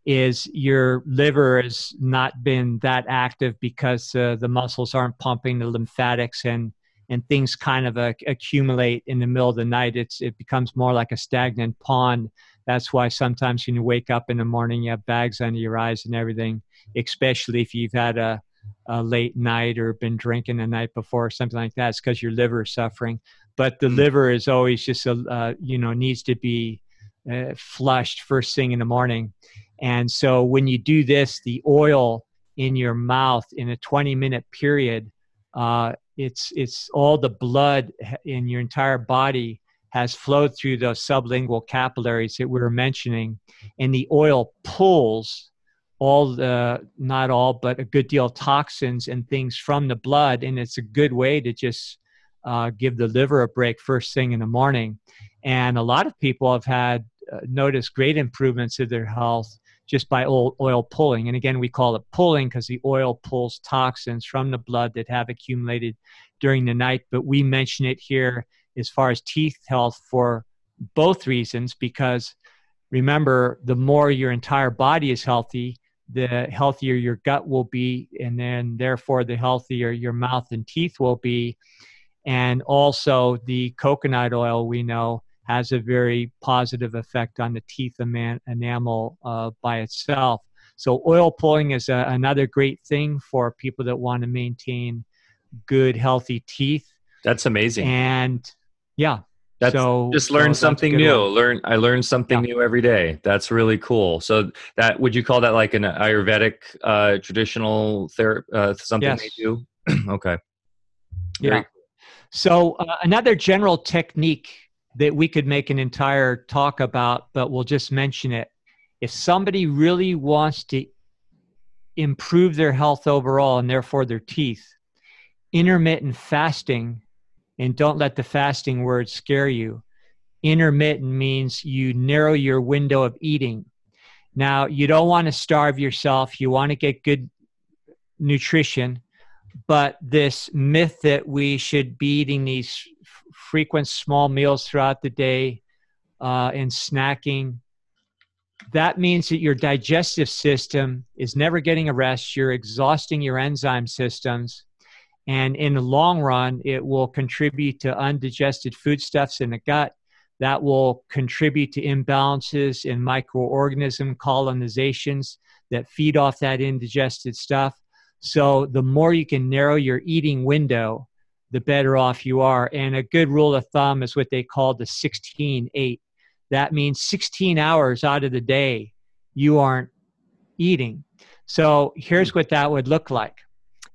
is your liver has not been that active because uh, the muscles aren't pumping the lymphatics and and things kind of uh, accumulate in the middle of the night. It's it becomes more like a stagnant pond. That's why sometimes when you wake up in the morning, you have bags under your eyes and everything especially if you've had a, a late night or been drinking the night before or something like that. It's because your liver is suffering. But the mm-hmm. liver is always just a uh, you know needs to be uh, flushed first thing in the morning. And so when you do this, the oil in your mouth in a 20 minute period, uh, it's it's all the blood in your entire body has flowed through those sublingual capillaries that we were mentioning, and the oil pulls all the not all but a good deal of toxins and things from the blood and it's a good way to just uh, give the liver a break first thing in the morning. And a lot of people have had uh, noticed great improvements in their health just by oil, oil pulling. And again we call it pulling because the oil pulls toxins from the blood that have accumulated during the night but we mention it here as far as teeth health for both reasons because remember the more your entire body is healthy the healthier your gut will be, and then therefore the healthier your mouth and teeth will be. And also, the coconut oil we know has a very positive effect on the teeth enamel uh, by itself. So, oil pulling is a, another great thing for people that want to maintain good, healthy teeth. That's amazing. And yeah, that's so, just learn so something new. One. Learn I learn something yeah. new every day. That's really cool. So that would you call that like an Ayurvedic uh, traditional therapy? Uh, something yes. they do? okay. Very yeah. Cool. So uh, another general technique that we could make an entire talk about, but we'll just mention it. If somebody really wants to improve their health overall and therefore their teeth. Intermittent fasting, and don't let the fasting word scare you. Intermittent means you narrow your window of eating. Now, you don't want to starve yourself, you want to get good nutrition, but this myth that we should be eating these f- frequent small meals throughout the day uh, and snacking that means that your digestive system is never getting a rest. You're exhausting your enzyme systems. And in the long run, it will contribute to undigested foodstuffs in the gut. That will contribute to imbalances in microorganism colonizations that feed off that indigested stuff. So, the more you can narrow your eating window, the better off you are. And a good rule of thumb is what they call the 16 8 that means 16 hours out of the day you aren't eating. So here's hmm. what that would look like.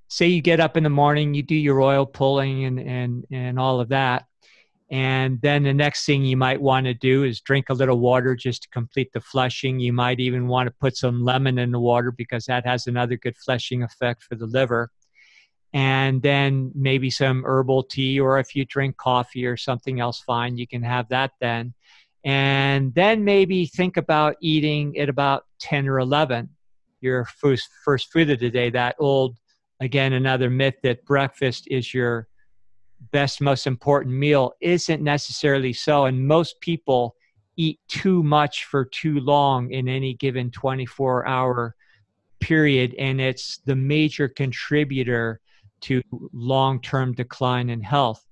Say you get up in the morning, you do your oil pulling and, and, and all of that. And then the next thing you might want to do is drink a little water just to complete the flushing. You might even want to put some lemon in the water because that has another good flushing effect for the liver. And then maybe some herbal tea, or if you drink coffee or something else, fine, you can have that then and then maybe think about eating at about 10 or 11 your first first food of the day that old again another myth that breakfast is your best most important meal isn't necessarily so and most people eat too much for too long in any given 24 hour period and it's the major contributor to long-term decline in health.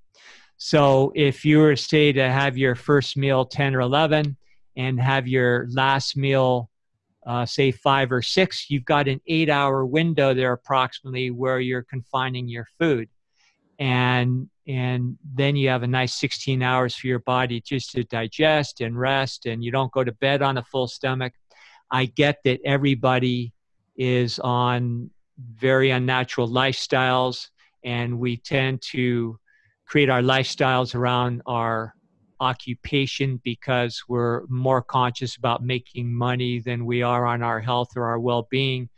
So if you were say to have your first meal 10 or 11 and have your last meal uh, say five or six, you've got an eight hour window there approximately where you're confining your food. And and then you have a nice 16 hours for your body just to digest and rest and you don't go to bed on a full stomach. I get that everybody is on very unnatural lifestyles and we tend to create our lifestyles around our occupation because we're more conscious about making money than we are on our health or our well-being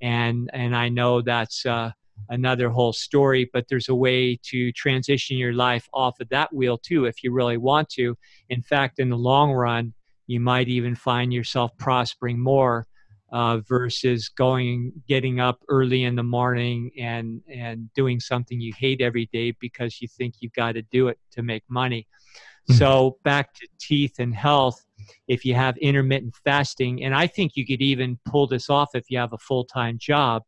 and and i know that's uh, another whole story but there's a way to transition your life off of that wheel too if you really want to in fact in the long run you might even find yourself prospering more uh, versus going getting up early in the morning and and doing something you hate every day because you think you've got to do it to make money. So back to teeth and health if you have intermittent fasting and i think you could even pull this off if you have a full-time job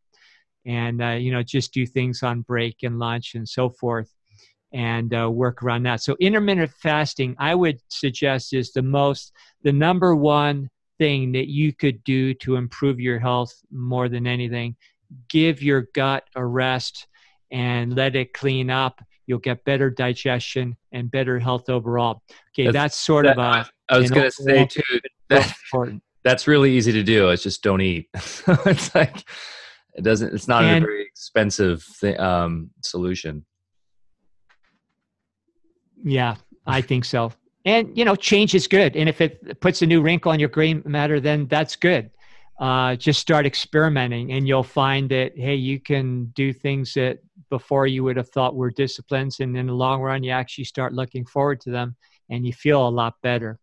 and uh, you know just do things on break and lunch and so forth and uh, work around that so intermittent fasting i would suggest is the most the number one thing that you could do to improve your health more than anything. Give your gut a rest and let it clean up. You'll get better digestion and better health overall. Okay, that's, that's sort that, of a. I was going to say too. That, that's really easy to do. It's just don't eat. it's like it doesn't. It's not and, a very expensive th- um, solution. Yeah, I think so and you know change is good and if it puts a new wrinkle on your gray matter then that's good uh, just start experimenting and you'll find that hey you can do things that before you would have thought were disciplines and in the long run you actually start looking forward to them and you feel a lot better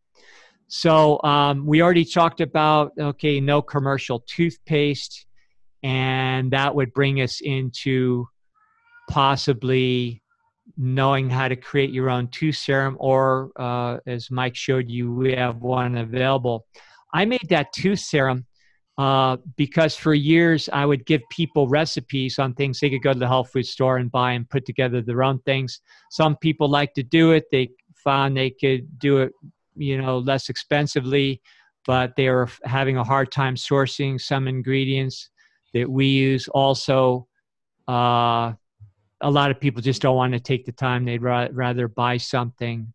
so um, we already talked about okay no commercial toothpaste and that would bring us into possibly knowing how to create your own tooth serum, or uh, as Mike showed you, we have one available. I made that tooth serum uh, because for years I would give people recipes on things they could go to the health food store and buy and put together their own things. Some people like to do it. They found they could do it, you know, less expensively, but they were having a hard time sourcing some ingredients that we use. Also, uh, a lot of people just don't want to take the time. They'd ra- rather buy something,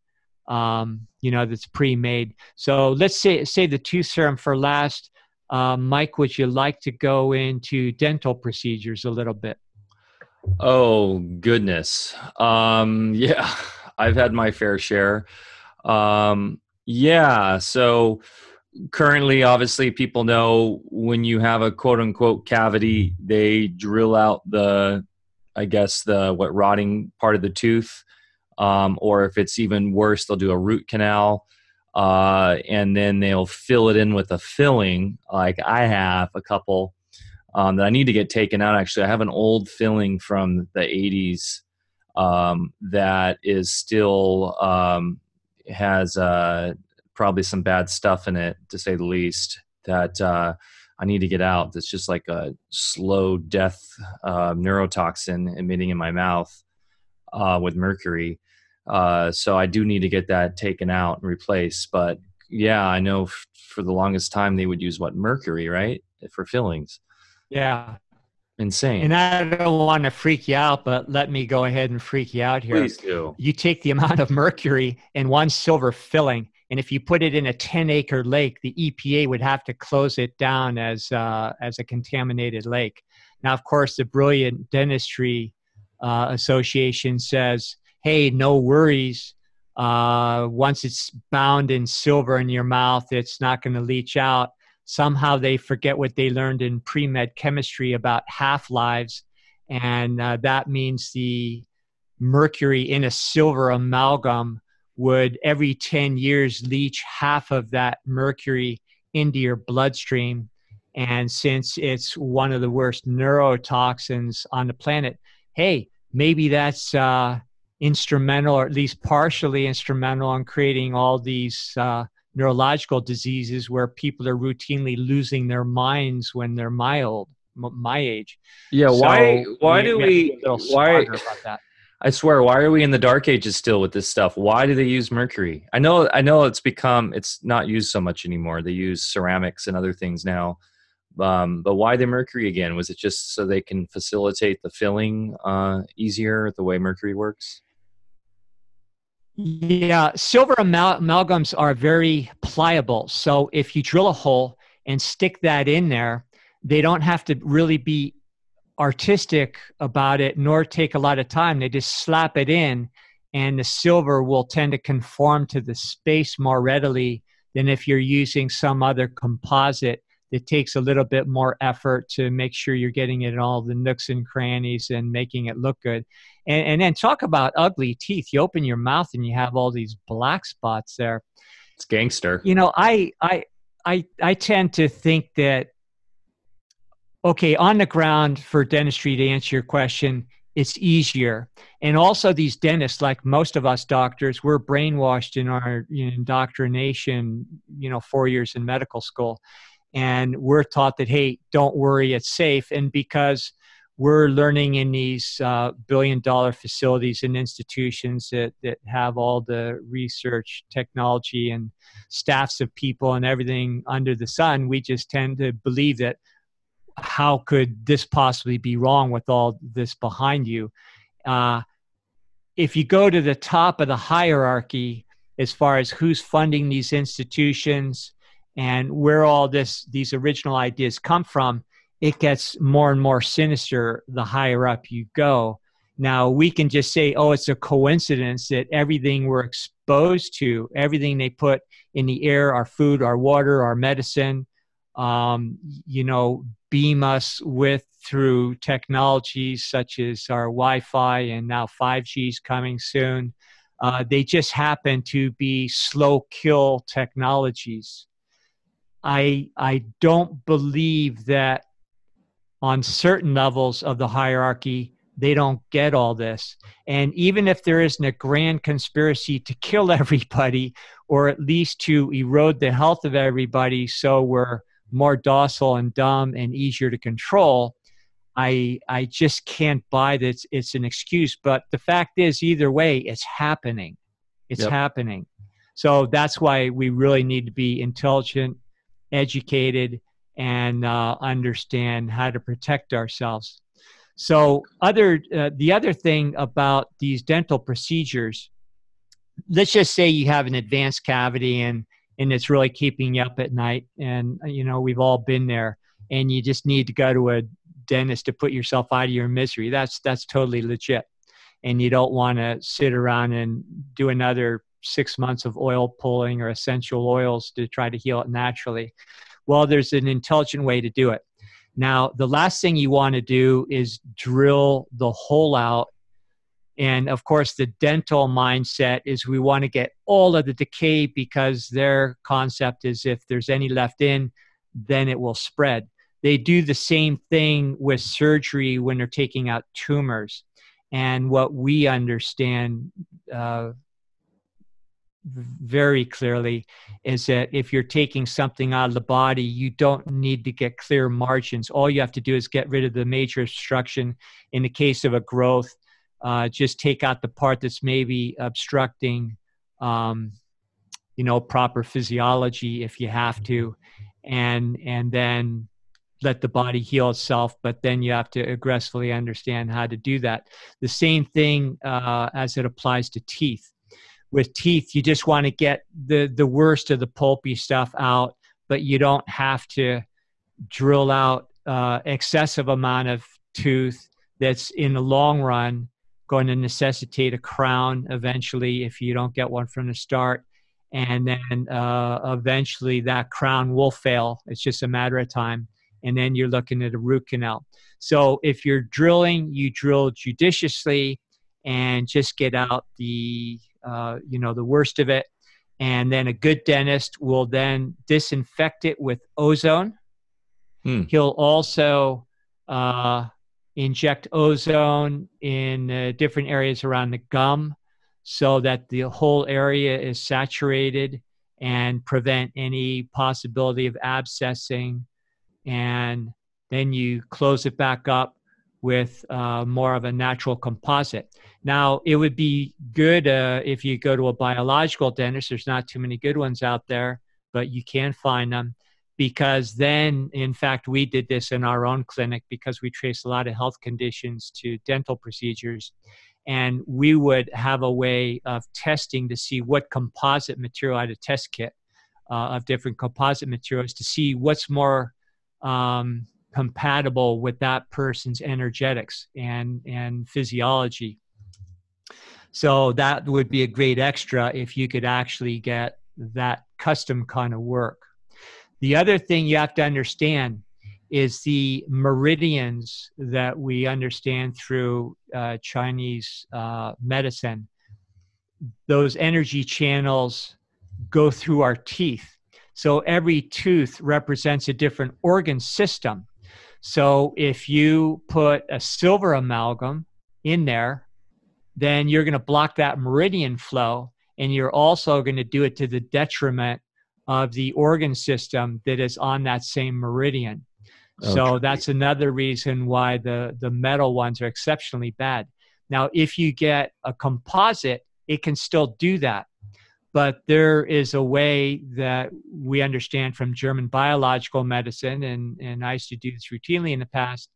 um, you know, that's pre-made. So let's say say the tooth serum for last. Uh, Mike, would you like to go into dental procedures a little bit? Oh goodness, um, yeah, I've had my fair share. Um, yeah, so currently, obviously, people know when you have a quote unquote cavity, they drill out the, I guess, the what rotting part of the tooth. Um, or if it's even worse, they'll do a root canal. Uh, and then they'll fill it in with a filling, like I have a couple um, that I need to get taken out. Actually, I have an old filling from the 80s um, that is still um, has uh, probably some bad stuff in it, to say the least. That uh, I need to get out. That's just like a slow death uh, neurotoxin emitting in my mouth uh, with mercury. Uh, so I do need to get that taken out and replaced. But yeah, I know f- for the longest time they would use what mercury, right, for fillings. Yeah. Insane. And I don't want to freak you out, but let me go ahead and freak you out here. Please do. You take the amount of mercury in one silver filling, and if you put it in a 10 acre lake, the EPA would have to close it down as, uh, as a contaminated lake. Now, of course, the Brilliant Dentistry uh, Association says, hey, no worries. Uh, once it's bound in silver in your mouth, it's not going to leach out somehow they forget what they learned in pre-med chemistry about half-lives and uh, that means the mercury in a silver amalgam would every 10 years leach half of that mercury into your bloodstream and since it's one of the worst neurotoxins on the planet hey maybe that's uh, instrumental or at least partially instrumental in creating all these uh, neurological diseases where people are routinely losing their minds when they're mild my age yeah so why why we, do we, we why I swear, why are we in the dark ages still with this stuff? Why do they use mercury? I know, I know, it's become it's not used so much anymore. They use ceramics and other things now, um, but why the mercury again? Was it just so they can facilitate the filling uh, easier? The way mercury works. Yeah, silver amal- amalgams are very pliable. So if you drill a hole and stick that in there, they don't have to really be artistic about it nor take a lot of time. They just slap it in, and the silver will tend to conform to the space more readily than if you're using some other composite that takes a little bit more effort to make sure you're getting it in all the nooks and crannies and making it look good. And, and then talk about ugly teeth. You open your mouth and you have all these black spots there. It's gangster. You know, I I I I tend to think that okay, on the ground for dentistry to answer your question, it's easier. And also, these dentists, like most of us doctors, we're brainwashed in our you know, indoctrination, you know, four years in medical school and we're taught that hey don't worry it's safe and because we're learning in these uh, billion dollar facilities and institutions that, that have all the research technology and staffs of people and everything under the sun we just tend to believe that how could this possibly be wrong with all this behind you? Uh, if you go to the top of the hierarchy as far as who's funding these institutions and where all this these original ideas come from it gets more and more sinister the higher up you go. Now we can just say oh it's a coincidence that everything we're exposed to everything they put in the air our food our water our medicine um, you know beam us with through technologies such as our wi-fi and now 5g is coming soon. Uh, they just happen to be slow kill technologies. I I don't believe that on certain levels of the hierarchy they don't get all this. And even if there isn't a grand conspiracy to kill everybody or at least to erode the health of everybody so we're more docile and dumb and easier to control, I I just can't buy that it's, it's an excuse. But the fact is, either way, it's happening. It's yep. happening. So that's why we really need to be intelligent educated and uh, understand how to protect ourselves. So, other uh, the other thing about these dental procedures, let's just say you have an advanced cavity and and it's really keeping you up at night, and you know we've all been there, and you just need to go to a dentist to put yourself out of your misery. That's that's totally legit, and you don't want to sit around and do another six months of oil pulling or essential oils to try to heal it naturally. Well, there's an intelligent way to do it. Now, the last thing you want to do is drill the hole out. And of course, the dental mindset is we want to get all of the decay because their concept is if there's any left in, then it will spread. They do the same thing with surgery when they're taking out tumors. And what we understand uh, very clearly is that if you're taking something out of the body, you don't need to get clear margins. All you have to do is get rid of the major obstruction. In the case of a growth, uh, just take out the part that's maybe obstructing, um, you know, proper physiology if you have to, and and then let the body heal itself. But then you have to aggressively understand how to do that. The same thing uh, as it applies to teeth with teeth you just want to get the the worst of the pulpy stuff out but you don't have to drill out uh, excessive amount of tooth that's in the long run going to necessitate a crown eventually if you don't get one from the start. And then uh, eventually that crown will fail. It's just a matter of time. And then you're looking at a root canal. So if you're drilling you drill judiciously and just get out the uh, you know the worst of it and then a good dentist will then disinfect it with ozone hmm. he'll also uh, inject ozone in uh, different areas around the gum so that the whole area is saturated and prevent any possibility of abscessing and then you close it back up with uh, more of a natural composite. Now, it would be good uh, if you go to a biological dentist. There's not too many good ones out there, but you can find them because then, in fact, we did this in our own clinic because we trace a lot of health conditions to dental procedures. And we would have a way of testing to see what composite material I had a test kit uh, of different composite materials to see what's more um, compatible with that person's energetics and and physiology so that would be a great extra if you could actually get that custom kind of work. The other thing you have to understand is the meridians that we understand through uh, chinese uh, medicine. Those energy channels go through our teeth. So every tooth represents a different organ system. So if you put a silver amalgam in there, then you're going to block that meridian flow, and you're also going to do it to the detriment of the organ system that is on that same meridian. Okay. So that's another reason why the, the metal ones are exceptionally bad. Now, if you get a composite, it can still do that but there is a way that we understand from German biological medicine, and, and I used to do this routinely in the past,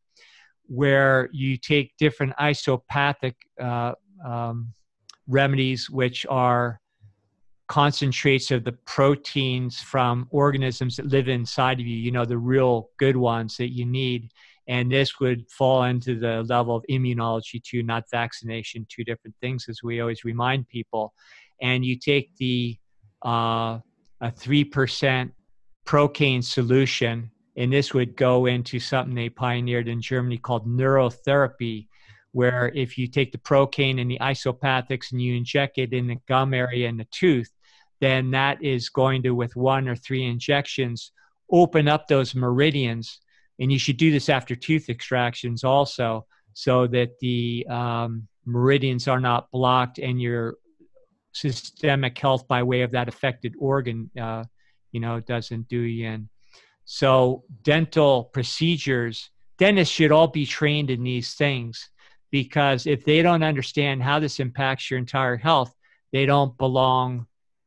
where you take different isopathic uh, um, remedies, which are concentrates of the proteins from organisms that live inside of you, you know, the real good ones that you need. And this would fall into the level of immunology too, not vaccination, two different things, as we always remind people and you take the uh, a three percent procaine solution, and this would go into something they pioneered in Germany called neural therapy, where if you take the procaine and the isopathics and you inject it in the gum area in the tooth, then that is going to, with one or three injections, open up those meridians. And you should do this after tooth extractions also, so that the um, meridians are not blocked and you're systemic health by way of that affected organ, uh, you know, doesn't do you in. So, dental procedures, dentists should all be trained in these things because if they don't understand how this impacts your entire health, they don't belong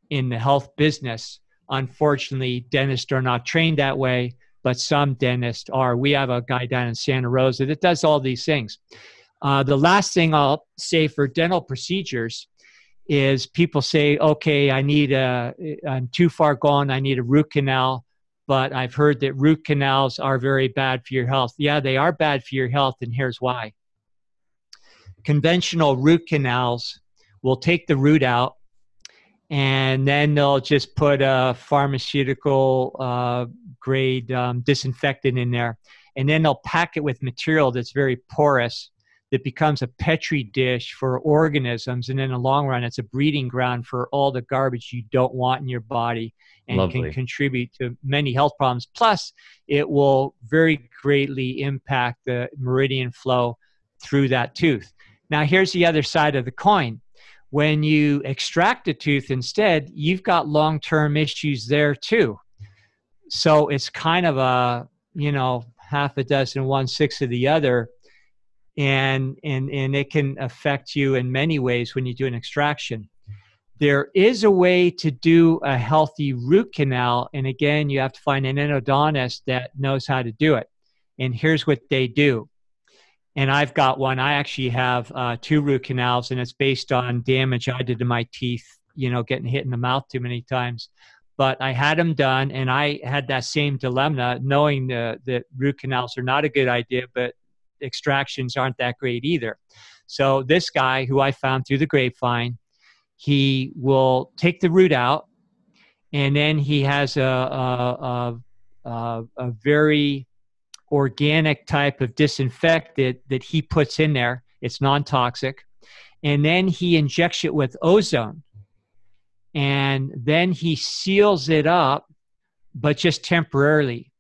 in the health business. Unfortunately, dentists are not trained that way, but some dentists are. We have a guy down in Santa Rosa that does all these things. Uh, the last thing I'll say for dental procedures is people say, okay, I need a, I'm too far gone, I need a root canal, but I've heard that root canals are very bad for your health. Yeah, they are bad for your health, and here's why. Conventional root canals will take the root out and then they'll just put a pharmaceutical uh, grade um, disinfectant in there, and then they'll pack it with material that's very porous that becomes a petri dish for organisms and in the long run it's a breeding ground for all the garbage you don't want in your body and Lovely. can contribute to many health problems. Plus it will very greatly impact the meridian flow through that tooth now here's the other side of the coin. When you extract a tooth instead you've got long-term issues there too. So it's kind of a you know half a dozen one six of the other and and and it can affect you in many ways when you do an extraction. There is a way to do a healthy root canal and again you have to find an endodontist that knows how to do it. And here's what they do and i've got one i actually have uh, two root canals and it's based on damage i did to my teeth you know getting hit in the mouth too many times but i had them done and i had that same dilemma knowing the, that root canals are not a good idea but extractions aren't that great either. So this guy who I found through the grapevine, he will take the root out, and then he has a a, a, a very organic type of disinfectant that he puts in there. It's non-toxic, and then he injects it with ozone, and then he seals it up, but just temporarily.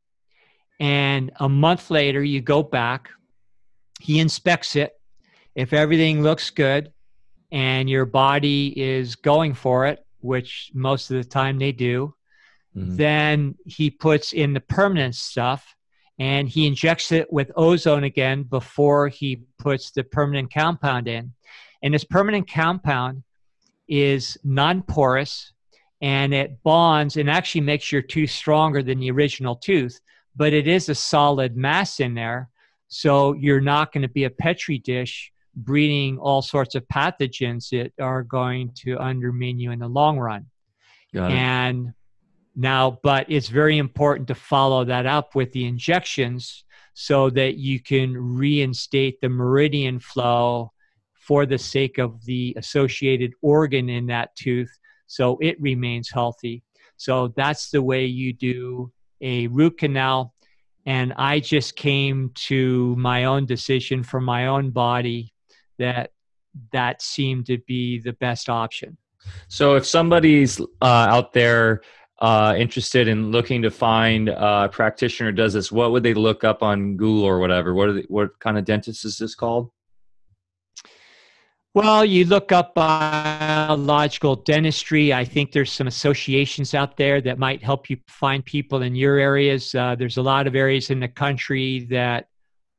And a month later, you go back he inspects it. If everything looks good and your body is going for it, which most of the time they do, mm-hmm. then he puts in the permanent stuff and he injects it with ozone again before he puts the permanent compound in. And this permanent compound is non porous and it bonds and actually makes your tooth stronger than the original tooth, but it is a solid mass in there so you're not going to be a petri dish breeding all sorts of pathogens that are going to undermine you in the long run. And now, but it's very important to follow that up with the injections so that you can reinstate the meridian flow for the sake of the associated organ in that tooth so it remains healthy. So that's the way you do a root canal and I just came to my own decision for my own body that that seemed to be the best option. So if somebody's uh, out there uh, interested in looking to find a practitioner does this, what would they look up on Google or whatever? What are they, what kind of dentist is this called? Well, you look up biological dentistry. I think there's some associations out there that might help you find people in your areas. Uh, there's a lot of areas in the country that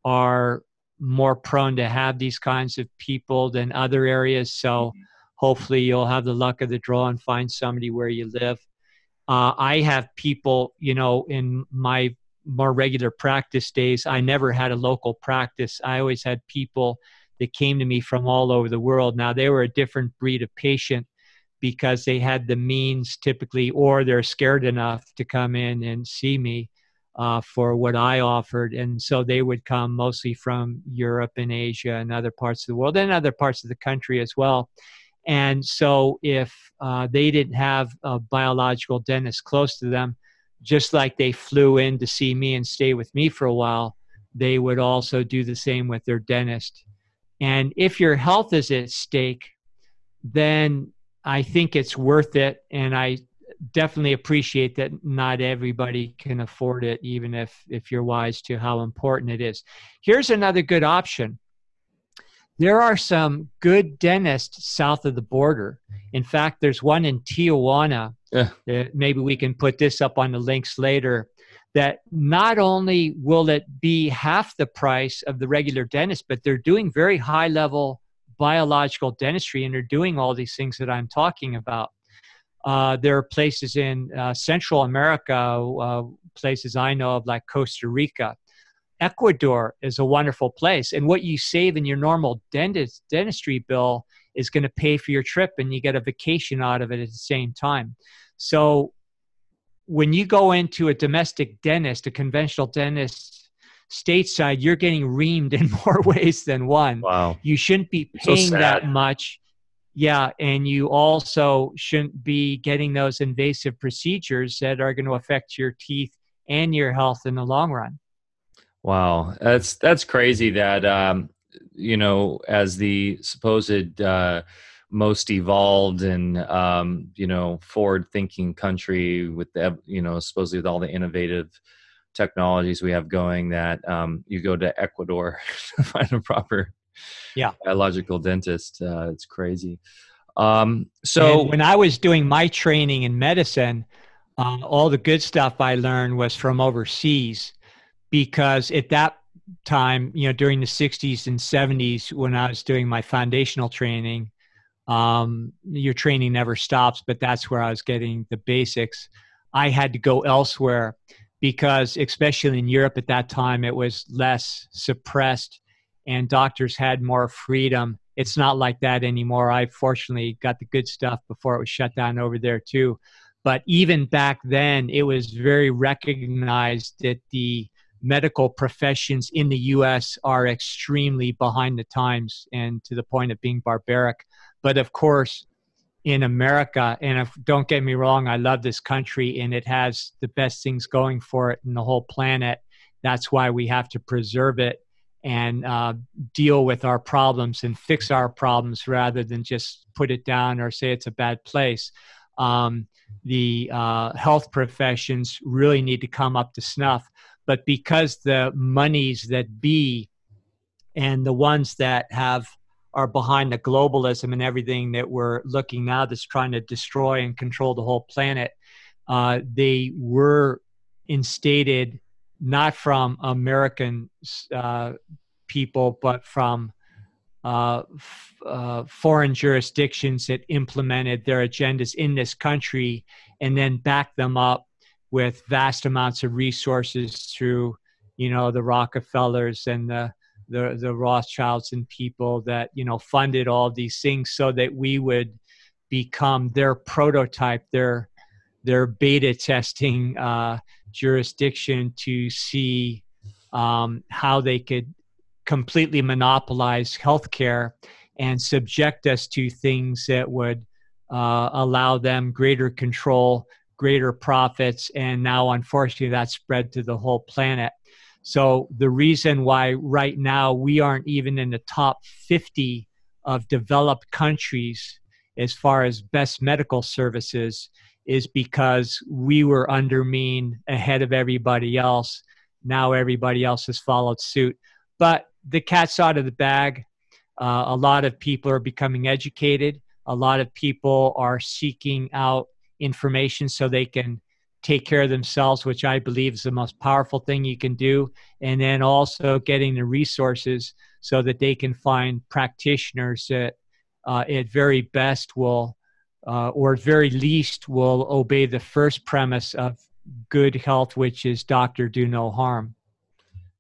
are more prone to have these kinds of people than other areas. So mm-hmm. hopefully you'll have the luck of the draw and find somebody where you live. Uh, I have people, you know, in my more regular practice days, I never had a local practice. I always had people that came to me from all over the world. Now, they were a different breed of patient because they had the means typically, or they're scared enough to come in and see me uh, for what I offered. And so they would come mostly from Europe and Asia and other parts of the world and other parts of the country as well. And so if uh, they didn't have a biological dentist close to them, just like they flew in to see me and stay with me for a while, they would also do the same with their dentist. And if your health is at stake, then I think it's worth it. And I definitely appreciate that not everybody can afford it, even if, if you're wise to how important it is. Here's another good option. There are some good dentists south of the border. In fact, there's one in Tijuana. Yeah. maybe we can put this up on the links later that not only will it be half the price of the regular dentist, but they're doing very high level biological dentistry and they're doing all these things that I'm talking about. Uh, there are places in uh, Central America, uh, places I know of like Costa Rica. Ecuador is a wonderful place. And what you save in your normal dentist, dentistry bill is going to pay for your trip and you get a vacation out of it at the same time. So when you go into a domestic dentist, a conventional dentist stateside, you're getting reamed in more ways than one. Wow. You shouldn't be paying so that much. yeah, and you also shouldn't be getting those invasive procedures that are going to affect your teeth and your health in the long run. Wow, that's that's crazy. That um, you know, as the supposed uh, most evolved and um, you know forward-thinking country with the you know supposedly with all the innovative technologies we have going, that um, you go to Ecuador to find a proper yeah biological dentist. Uh, it's crazy. Um, so and when I was doing my training in medicine, uh, all the good stuff I learned was from overseas because at that time, you know, during the 60s and 70s, when I was doing my foundational training, um, your training never stops, but that's where I was getting the basics. I had to go elsewhere because, especially in Europe at that time, it was less suppressed and doctors had more freedom. It's not like that anymore. I fortunately got the good stuff before it was shut down over there, too. But even back then, it was very recognized that the medical professions in the US are extremely behind the times and to the point of being barbaric. But of course, in America, and if, don't get me wrong, I love this country and it has the best things going for it in the whole planet. That's why we have to preserve it and uh, deal with our problems and fix our problems rather than just put it down or say it's a bad place. Um, the uh, health professions really need to come up to snuff but because the monies that be and the ones that have are behind the globalism and everything that we're looking now that's trying to destroy and control the whole planet uh, they were instated not from american uh, people but from uh, uh, foreign jurisdictions that implemented their agendas in this country and then backed them up with vast amounts of resources through, you know, the Rockefellers and the the, the Rothschilds and people that you know funded all these things so that we would become their prototype, their their beta testing uh, jurisdiction to see um, how they could completely monopolize healthcare and subject us to things that would uh, allow them greater control greater profits. And now, unfortunately, that's spread to the whole planet. So, the reason why right now we aren't even in the top 50 of developed countries as far as best medical services is because we were undermined ahead of everybody else. Now, everybody else has followed suit. But the cat's out of the bag. Uh, a lot of people are becoming educated. A lot of people are seeking out information so they can take care of themselves, which I believe is the most powerful thing you can do. And then also getting the resources so that they can find practitioners that uh, at very best will, uh, or at very least, will obey the first premise of good health, which is doctor do no harm.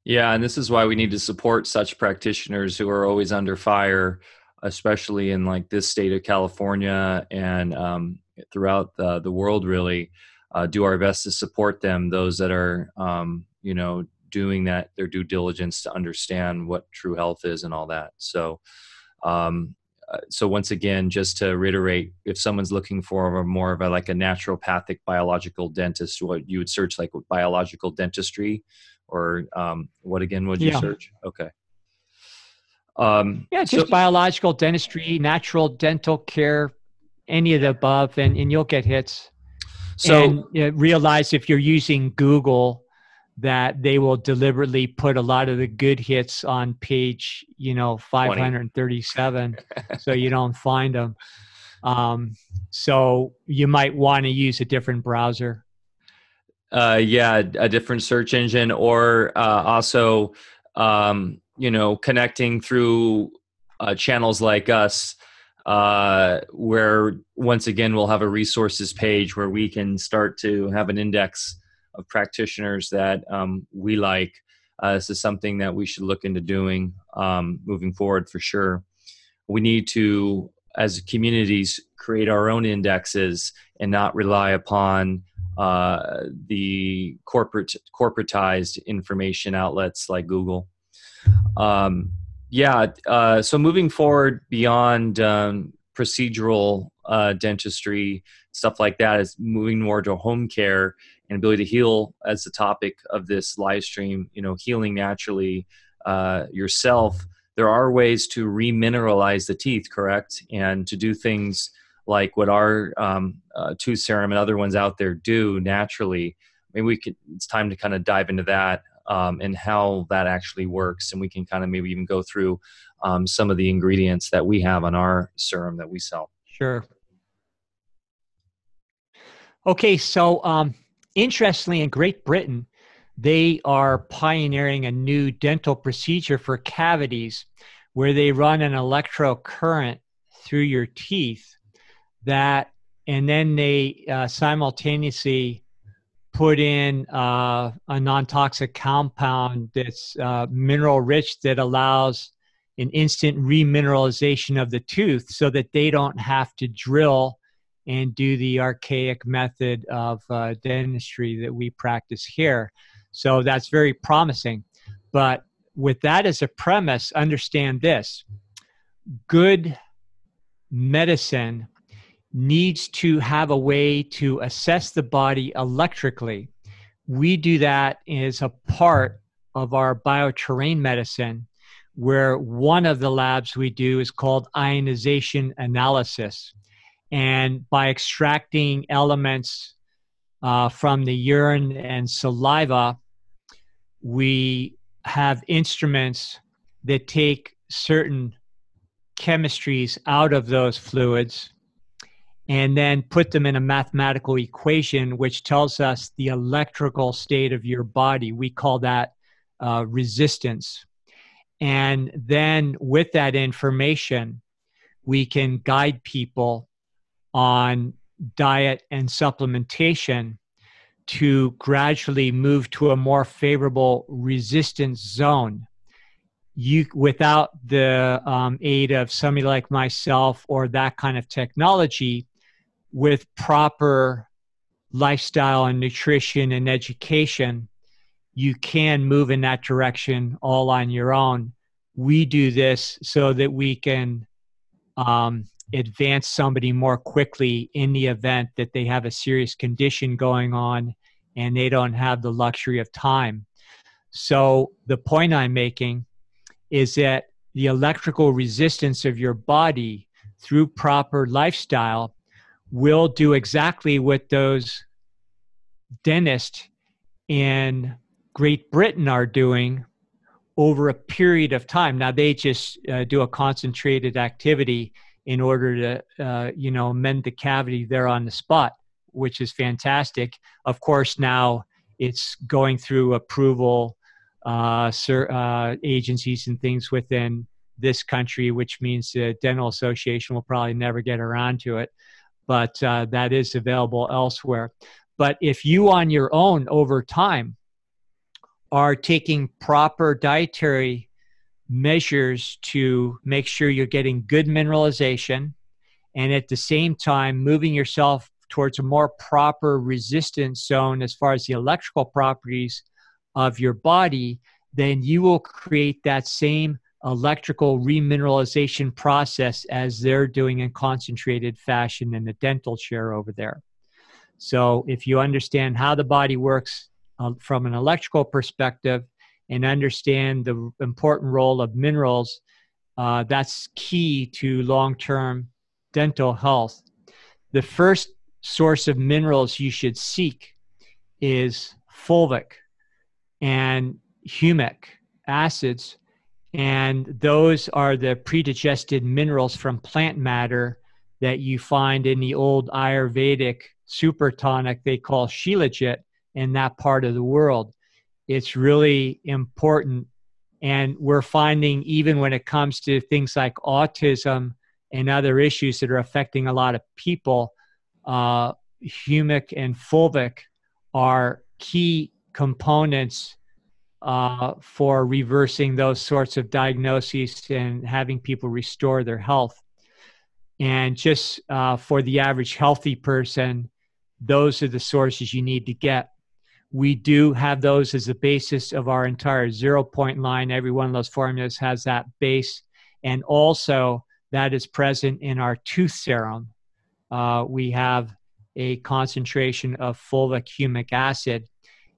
Yeah, and this is why we need to support such practitioners who are always under fire, especially in like this state of California and um, throughout the, the world really uh, do our best to support them those that are um, you know doing that their due diligence to understand what true health is and all that. So um, uh, so once again just to reiterate if someone's looking for a more of a like a naturopathic biological dentist what you would search like biological dentistry or um, what again would you yeah. search? Okay um, yeah just so, biological dentistry natural dental care any of the above, and, and you'll get hits. So and, you know, realize if you're using Google that they will deliberately put a lot of the good hits on page, you know, 537, so you don't find them. Um, so you might want to use a different browser. Uh, yeah, a different search engine, or uh, also, um, you know, connecting through uh, channels like us uh, where once again we'll have a resources page where we can start to have an index of practitioners that um, we like. Uh, this is something that we should look into doing um, moving forward for sure. We need to, as communities, create our own indexes and not rely upon uh, the corporate corporatized information outlets like Google. Um, yeah. Uh, so moving forward beyond um, procedural uh, dentistry, stuff like that, is moving more to home care and ability to heal as the topic of this live stream. You know, healing naturally uh, yourself. There are ways to remineralize the teeth, correct, and to do things like what our um, uh, tooth serum and other ones out there do naturally. Maybe we could. It's time to kind of dive into that um, and how that actually works, and we can kind of maybe even go through um, some of the ingredients that we have on our serum that we sell. Sure. Okay, so um, interestingly, in Great Britain, they are pioneering a new dental procedure for cavities where they run an electrocurrent through your teeth that and then they uh, simultaneously put in uh, a non-toxic compound that's uh, mineral rich that allows an instant remineralization of the tooth so that they don't have to drill and do the archaic method of uh, dentistry that we practice here. So that's very promising. But with that as a premise, understand this good medicine needs to have a way to assess the body electrically. We do that as a part of our bioterrain medicine, where one of the labs we do is called ionization analysis. And by extracting elements uh, from the urine and saliva, we have instruments that take certain chemistries out of those fluids and then put them in a mathematical equation which tells us the electrical state of your body. We call that uh, resistance. And then with that information, we can guide people on diet and supplementation to gradually move to a more favorable resistance zone you without the um, aid of somebody like myself or that kind of technology with proper lifestyle and nutrition and education, you can move in that direction all on your own. We do this so that we can um, advance somebody more quickly in the event that they have a serious condition going on and they don't have the luxury of time. So, the point I'm making is that the electrical resistance of your body through proper lifestyle will do exactly what those dentists in Great Britain are doing over a period of time. Now they just uh, do a concentrated activity in order to, uh, you know, mend the cavity there on the spot, which is fantastic. Of course, now it's going through approval uh, uh agencies and things within this country, which means the dental association will probably never get around to it but uh, that is available elsewhere. But if you on your own over time are taking proper dietary measures to make sure you're getting good mineralization and at the same time moving yourself towards a more proper resistance zone as far as the electrical properties of your body, then you will create that same electrical remineralization process as they're doing in concentrated fashion in the dental chair over there. So, if you understand how the body works uh, from an electrical perspective and understand the important role of minerals, uh, that's key to long term dental health. The first source of minerals you should seek is fulvic and humic acids and those are the predigested minerals from plant matter that you find in the old Ayurvedic super tonic they call Shilajit in that part of the world. It's really important. And we're finding, even when it comes to things like autism and other issues that are affecting a lot of people, uh, humic and fulvic are key components uh, for reversing those sorts of diagnoses and having people restore their health. And just uh, for the average healthy person, those are the sources you need to get. We do have those as the basis of our entire zero point line. Every one of those formulas has that base. And also, that is present in our tooth serum. Uh, we have a concentration of fulvic humic acid,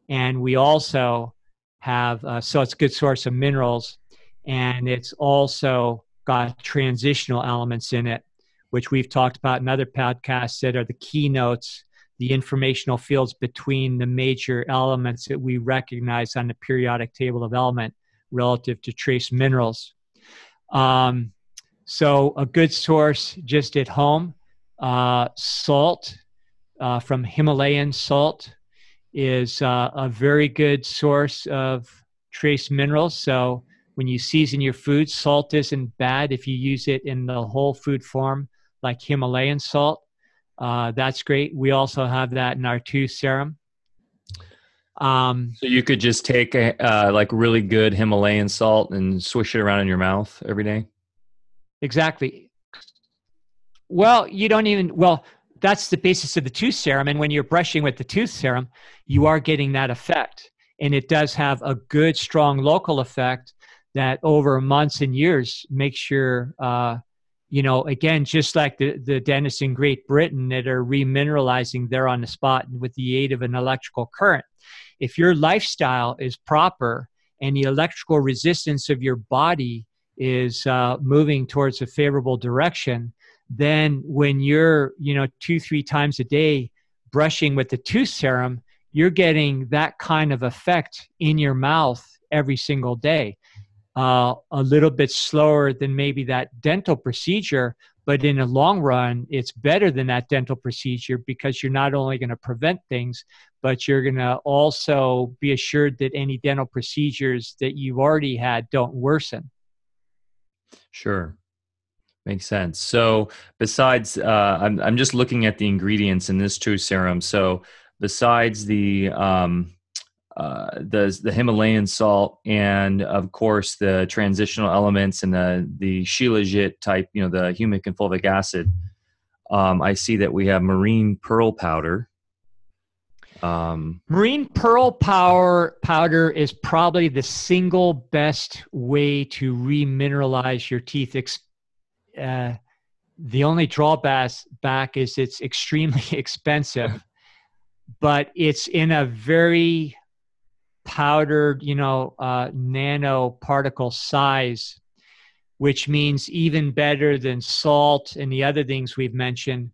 and we also have uh, so it's a good source of minerals, and it's also got transitional elements in it, which we've talked about in other podcasts that are the keynotes, the informational fields between the major elements that we recognize on the periodic table of element relative to trace minerals. Um, so, a good source just at home uh, salt uh, from Himalayan salt is uh, a very good source of trace minerals. So, when you season your food, salt isn't bad if you use it in the whole food form, like Himalayan salt. Uh, that's great. We also have that in our tooth serum. Um, so you could just take a, uh, like really good Himalayan salt and swish it around in your mouth every day. Exactly. Well, you don't even well. That's the basis of the tooth serum, and when you're brushing with the tooth serum, you are getting that effect, and it does have a good, strong local effect that over months and years makes your uh, you know, again, just like the, the dentists in Great Britain that are remineralizing there on the spot with the aid of an electrical current. If your lifestyle is proper and the electrical resistance of your body is uh, moving towards a favorable direction, then when you're, you know, two, three times a day brushing with the tooth serum, you're getting that kind of effect in your mouth every single day uh, a little bit slower than maybe that dental procedure. But in the long run, it's better than that dental procedure because you're not only going to prevent things, but you're going to also be assured that any dental procedures that you've already had don't worsen. Sure. Makes sense. So, besides, uh, I'm I'm just looking at the ingredients in this tooth serum. So, besides the um, uh, the the Himalayan salt and of course the transitional elements and the the Shilajit type, you know, the humic and fulvic acid. Um, I see that we have marine pearl powder. Um, marine pearl power powder is probably the single best way to remineralize your teeth. Uh, the only drawback back is it's extremely expensive, but it's in a very powdered, you know, uh, nanoparticle size, which means even better than salt and the other things we've mentioned.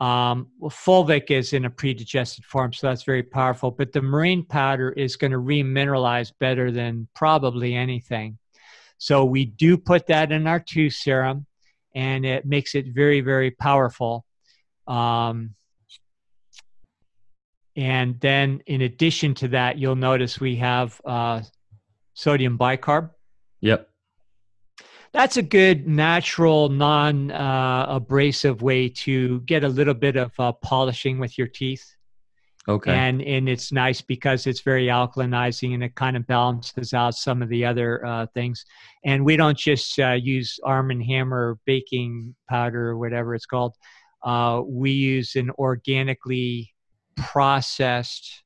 Um, well, fulvic is in a predigested form, so that's very powerful. But the marine powder is going to remineralize better than probably anything. So we do put that in our tooth serum, and it makes it very, very powerful. Um, and then in addition to that, you'll notice we have uh, sodium bicarb. Yep. That's a good natural, non uh, abrasive way to get a little bit of uh, polishing with your teeth. Okay. And and it's nice because it's very alkalinizing and it kind of balances out some of the other uh, things. And we don't just uh, use Arm and Hammer baking powder or whatever it's called. Uh, we use an organically processed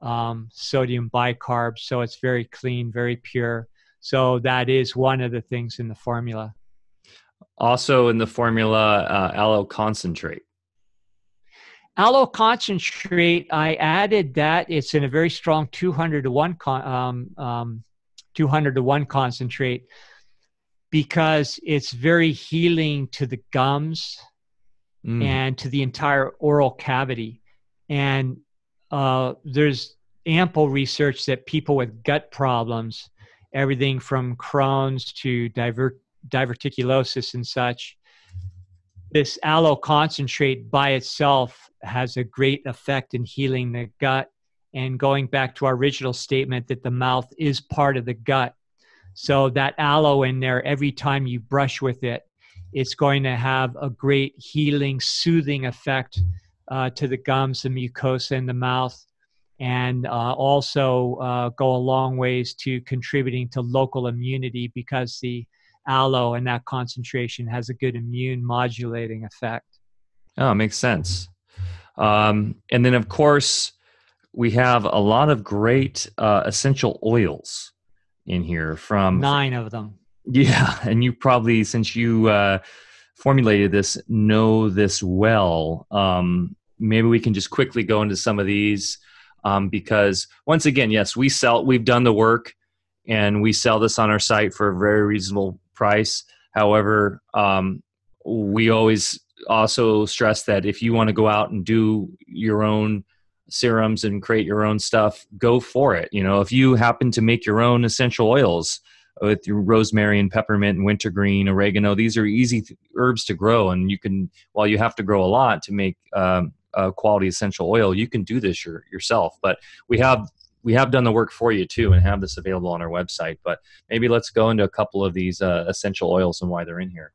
um, sodium bicarb, so it's very clean, very pure. So that is one of the things in the formula. Also in the formula, uh, aloe concentrate. Aloe concentrate, I added that. It's in a very strong 200 to 1 con, um, um, 200 to 1 concentrate because it's very healing to the gums mm. and to the entire oral cavity. And uh, there's ample research that people with gut problems, everything from Crohn's to divert, diverticulosis and such, this aloe concentrate by itself has a great effect in healing the gut. And going back to our original statement that the mouth is part of the gut. So that aloe in there, every time you brush with it, it's going to have a great healing, soothing effect uh, to the gums, the mucosa in the mouth, and uh, also uh, go a long ways to contributing to local immunity because the aloe and that concentration has a good immune modulating effect. Oh, makes sense. Um, and then, of course, we have a lot of great uh, essential oils in here from nine of them Yeah, and you probably, since you uh, formulated this, know this well. Um, maybe we can just quickly go into some of these um, because, once again, yes, we sell. We've done the work, and we sell this on our site for a very reasonable price. However, um, we always also stress that if you want to go out and do your own serums and create your own stuff, go for it. You know, if you happen to make your own essential oils with rosemary and peppermint and wintergreen, oregano, these are easy th- herbs to grow. And you can, while you have to grow a lot to make um, a quality essential oil, you can do this your, yourself. But we have we have done the work for you too and have this available on our website. But maybe let's go into a couple of these uh, essential oils and why they're in here.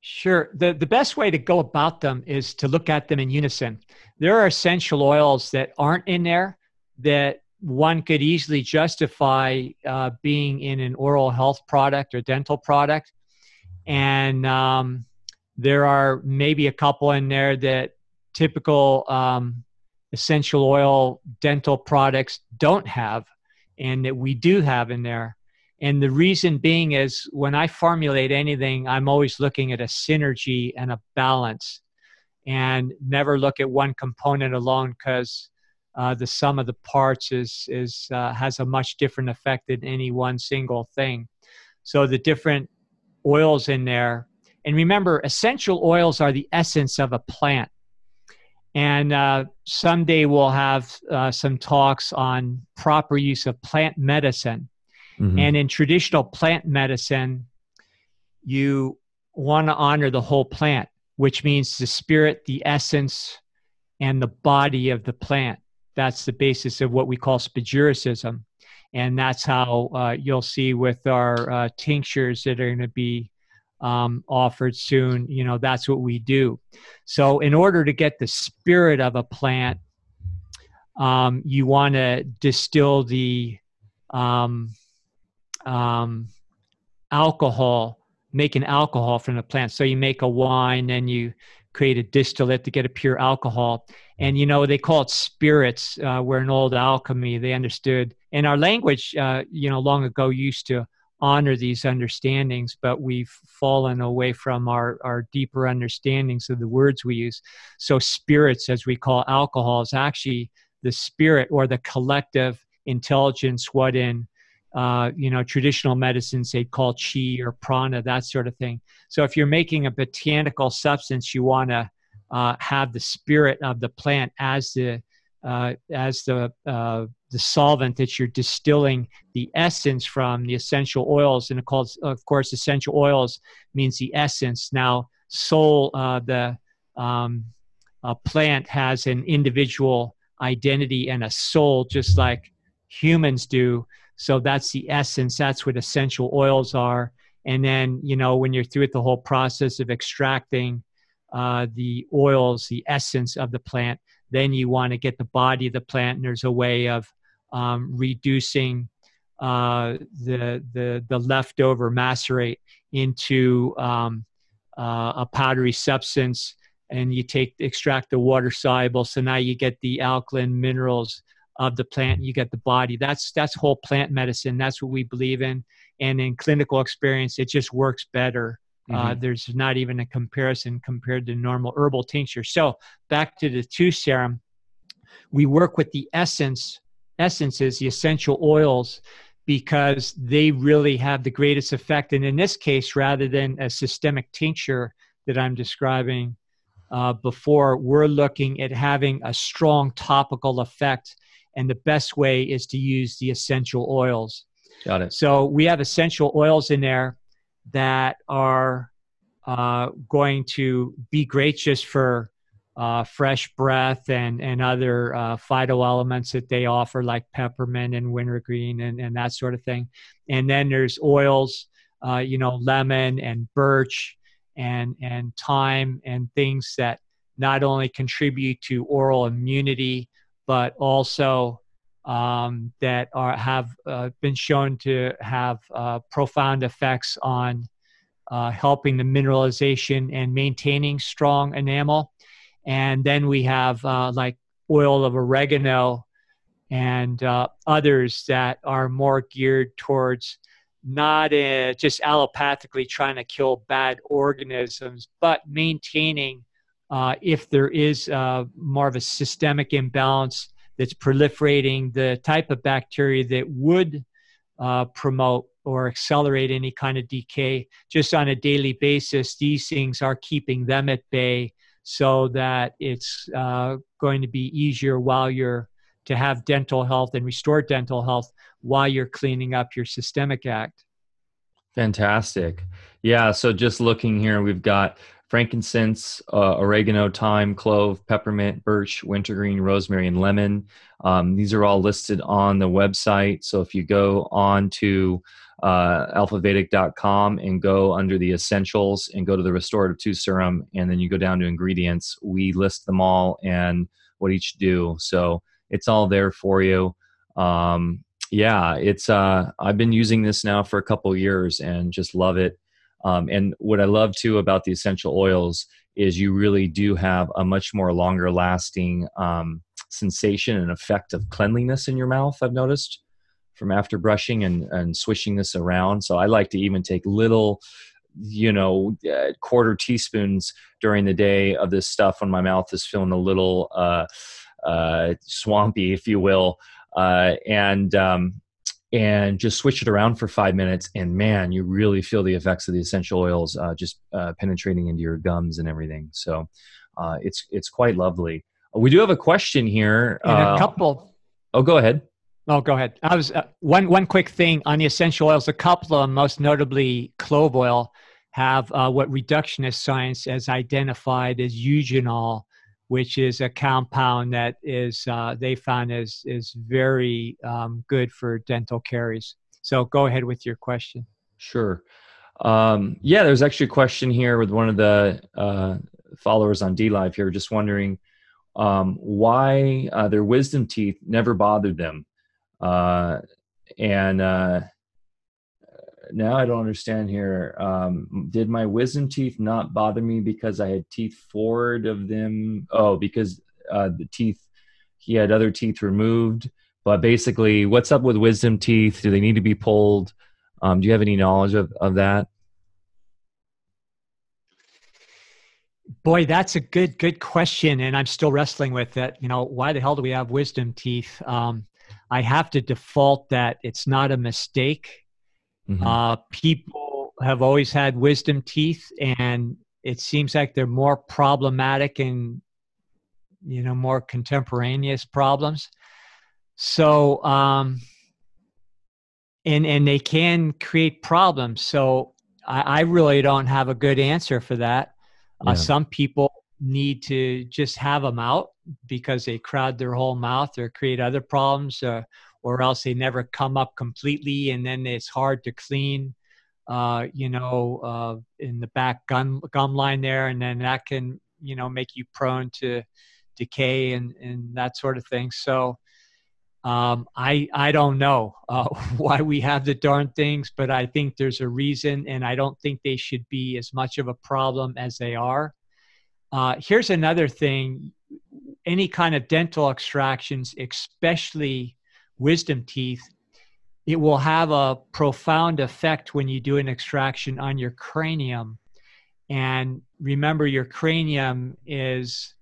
Sure. The, the best way to go about them is to look at them in unison. There are essential oils that aren't in there that one could easily justify uh, being in an oral health product or dental product. And um, there are maybe a couple in there that typical um, essential oil dental products don't have and that we do have in there. And the reason being is when I formulate anything, I'm always looking at a synergy and a balance and never look at one component alone because uh, the sum of the parts is, is, uh, has a much different effect than any one single thing. So the different oils in there. And remember, essential oils are the essence of a plant. And uh, someday we'll have uh, some talks on proper use of plant medicine Mm-hmm. And in traditional plant medicine, you want to honor the whole plant, which means the spirit, the essence, and the body of the plant. That's the basis of what we call spagyricism. And that's how uh, you'll see with our uh, tinctures that are going to be um, offered soon. You know, that's what we do. So, in order to get the spirit of a plant, um, you want to distill the um, um, alcohol, making alcohol from the plant. So you make a wine and you create a distillate to get a pure alcohol. And you know they call it spirits. Uh, where in old alchemy they understood, and our language, uh, you know, long ago used to honor these understandings, but we've fallen away from our, our deeper understandings of the words we use. So, spirits, as we call alcohol, is actually the spirit or the collective intelligence, what in uh, you know, traditional medicines they call chi or prana, that sort of thing. So if you're making a botanical substance, you want to uh, have the spirit of the plant as the uh, as the uh, the solvent that you're distilling the essence from the essential oils, and calls, of course, essential oils means the essence. Now, soul, uh, the um, plant has an individual identity and a soul, just like humans do. So that's the essence. That's what essential oils are. And then, you know, when you're through with the whole process of extracting uh, the oils, the essence of the plant, then you want to get the body of the plant. And there's a way of um, reducing uh, the, the, the leftover macerate into um, uh, a powdery substance. And you take extract the water soluble. So now you get the alkaline minerals of the plant you get the body. That's that's whole plant medicine. That's what we believe in. And in clinical experience it just works better. Uh, mm-hmm. uh, there's not even a comparison compared to normal herbal tincture. So back to the tooth serum we work with the essence essences the essential oils because they really have the greatest effect. And in this case rather than a systemic tincture that i'm describing uh, before we're looking at having a strong topical effect and the best way is to use the essential oils. Got it. So we have essential oils in there that are uh, going to be great just for uh, fresh breath and and other uh, phyto elements that they offer, like peppermint and wintergreen and and that sort of thing. And then there's oils, uh, you know, lemon and birch and and thyme and things that not only contribute to oral immunity but also um, that are have uh, been shown to have uh, profound effects on uh, helping the mineralization and maintaining strong enamel. And then we have uh, like oil of oregano and uh, others that are more geared towards not uh, just allopathically trying to kill bad organisms, but maintaining uh, if there is uh, more of a systemic imbalance that's proliferating the type of bacteria that would uh, promote or accelerate any kind of decay just on a daily basis these things are keeping them at bay so that it's uh, going to be easier while you're to have dental health and restore dental health while you're cleaning up your systemic act. Fantastic. Yeah so just looking here we've got frankincense, uh, oregano, thyme, clove, peppermint, birch, wintergreen, rosemary, and lemon. Um, these are all listed on the website. So if you go on to uh, alphavedic.com and go under the essentials and go to the restorative tooth serum, and then you go down to ingredients, we list them all and what each do. So it's all there for you. Um, yeah, it's uh, I've been using this now for a couple years and just love it. Um, and what I love too about the essential oils is you really do have a much more longer lasting um, sensation and effect of cleanliness in your mouth. I've noticed from after brushing and, and swishing this around. So I like to even take little, you know, uh, quarter teaspoons during the day of this stuff when my mouth is feeling a little uh, uh, swampy, if you will. Uh, and um, and just switch it around for five minutes and man you really feel the effects of the essential oils uh, just uh, penetrating into your gums and everything. So uh, it's it's quite lovely. We do have a question here and a uh, couple. Oh go ahead. Oh go ahead. I was uh, one one quick thing on the essential oils. A couple of them most notably clove oil have uh, what reductionist science has identified as eugenol which is a compound that is uh, they found is is very um, good for dental caries. So go ahead with your question. Sure. Um, yeah, there's actually a question here with one of the uh, followers on DLive here, just wondering um, why uh, their wisdom teeth never bothered them, uh, and uh, now I don't understand here. Um, did my wisdom teeth not bother me because I had teeth forward of them? Oh, because uh, the teeth, he had other teeth removed. But basically, what's up with wisdom teeth? Do they need to be pulled? Um, do you have any knowledge of, of that? Boy, that's a good good question, and I'm still wrestling with it. You know, why the hell do we have wisdom teeth? Um, I have to default that it's not a mistake Mm-hmm. Uh, people have always had wisdom teeth, and it seems like they're more problematic and you know more contemporaneous problems. So, um, and and they can create problems. So I, I really don't have a good answer for that. Uh, yeah. Uh, some people need to just have them out because they crowd their whole mouth or create other problems. Uh, or else they never come up completely and then it's hard to clean uh, you know uh, in the back gum gum line there and then that can you know make you prone to decay and and that sort of thing so um, I I don't know uh, why we have the darn things, but I think there's a reason, and I don't think they should be as much of a problem as they are. Uh, here's another thing: any kind of dental extractions, especially wisdom teeth, it will have a profound effect when you do an extraction on your cranium. And remember, your cranium is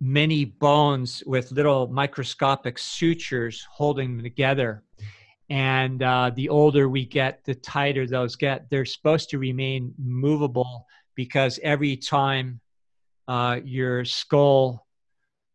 many bones with little microscopic sutures holding them together. And uh, the older we get, the tighter those get. They're supposed to remain movable because every time uh, your skull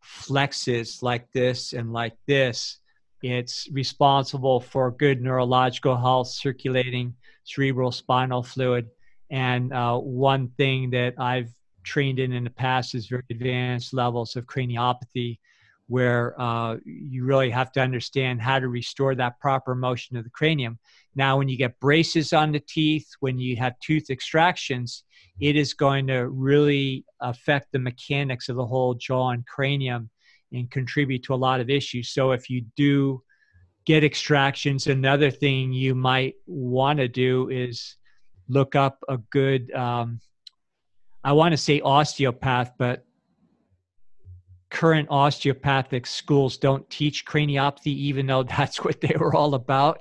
flexes like this and like this, it's responsible for good neurological health, circulating cerebral spinal fluid. And uh, one thing that I've trained in in the past is very advanced levels of craniopathy, where uh, you really have to understand how to restore that proper motion of the cranium. Now, when you get braces on the teeth, when you have tooth extractions, it is going to really affect the mechanics of the whole jaw and cranium and contribute to a lot of issues. So if you do get extractions, another thing you might want to do is look up a good, um, I want to say osteopath, but current osteopathic schools don't teach craniopathy, even though that's what they were all about.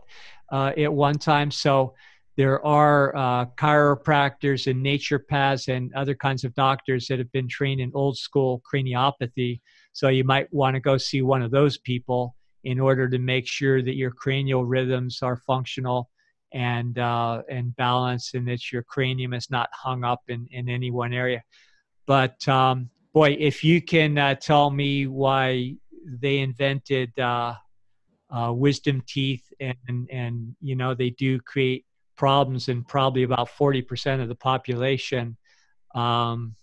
uh, at one time. So there are uh, chiropractors and naturopaths and other kinds of doctors that have been trained in old school craniopathy. So you might want to go see one of those people in order to make sure that your cranial rhythms are functional and uh, and balanced, and that your cranium is not hung up in, in any one area. But um, boy, if you can uh, tell me why they invented uh, uh wisdom teeth, and and you know they do create problems in probably about 40% of the population. Um,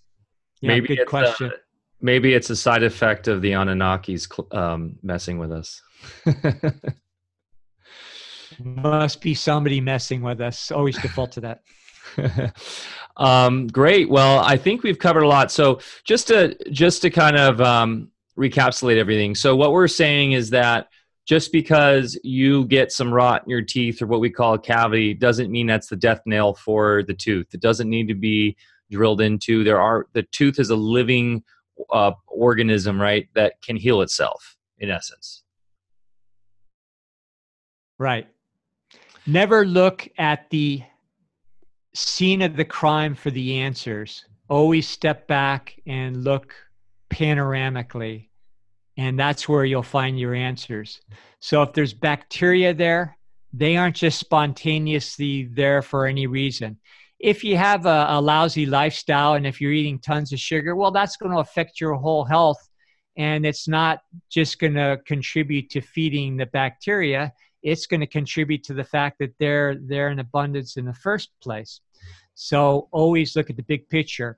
yeah, maybe good question. A, maybe it's a side effect of the Anunnakis um, messing with us. Must be somebody messing with us. Always default to that. um, great. Well, I think we've covered a lot. So just to just to kind of um, recapitulate everything. So what we're saying is that just because you get some rot in your teeth or what we call a cavity doesn't mean that's the death nail for the tooth. It doesn't need to be drilled into. There are the tooth is a living uh, organism, right, that can heal itself in essence. Right. Never look at the scene of the crime for the answers. Always step back and look panoramically and that's where you'll find your answers. So if there's bacteria there, they aren't just spontaneously there for any reason. If you have a, a lousy lifestyle and if you're eating tons of sugar, well, that's going to affect your whole health. And it's not just going to contribute to feeding the bacteria, it's going to contribute to the fact that they're, they're in abundance in the first place. So always look at the big picture.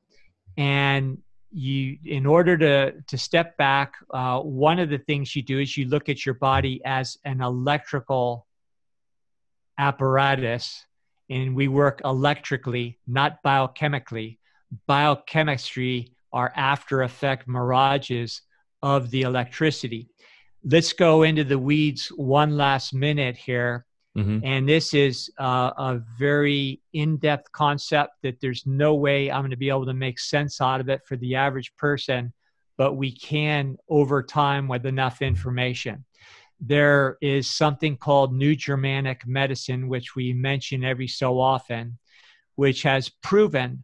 And you in order to to step back uh, one of the things you do is you look at your body as an electrical apparatus and we work electrically not biochemically biochemistry are after effect mirages of the electricity let's go into the weeds one last minute here Mm-hmm. And this is uh, a very in depth concept that there's no way I'm going to be able to make sense out of it for the average person, but we can over time with enough information. There is something called New Germanic medicine, which we mention every so often, which has proven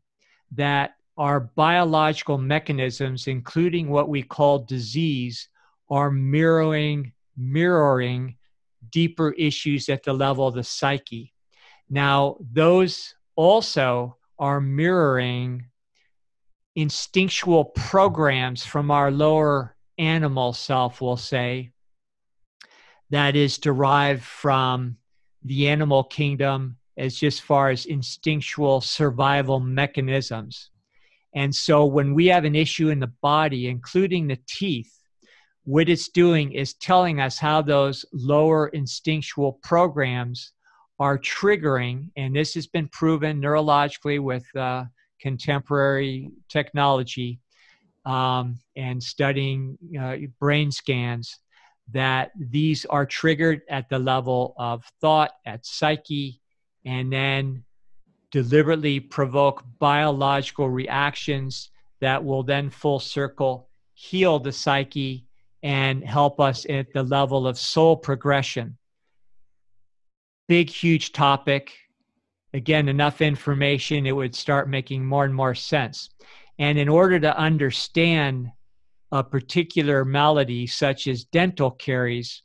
that our biological mechanisms, including what we call disease, are mirroring mirroring deeper issues at the level of the psyche. Now, those also are mirroring instinctual programs from our lower animal self, we'll say, that is derived from the animal kingdom as just far as instinctual survival mechanisms. And so when we have an issue in the body, including the teeth, what it's doing is telling us how those lower instinctual programs are triggering, and this has been proven neurologically with uh, contemporary technology um, and studying uh, brain scans, that these are triggered at the level of thought, at psyche, and then deliberately provoke biological reactions that will then full circle heal the psyche and help us at the level of soul progression. Big, huge topic. Again, enough information, it would start making more and more sense. And in order to understand a particular malady, such as dental caries,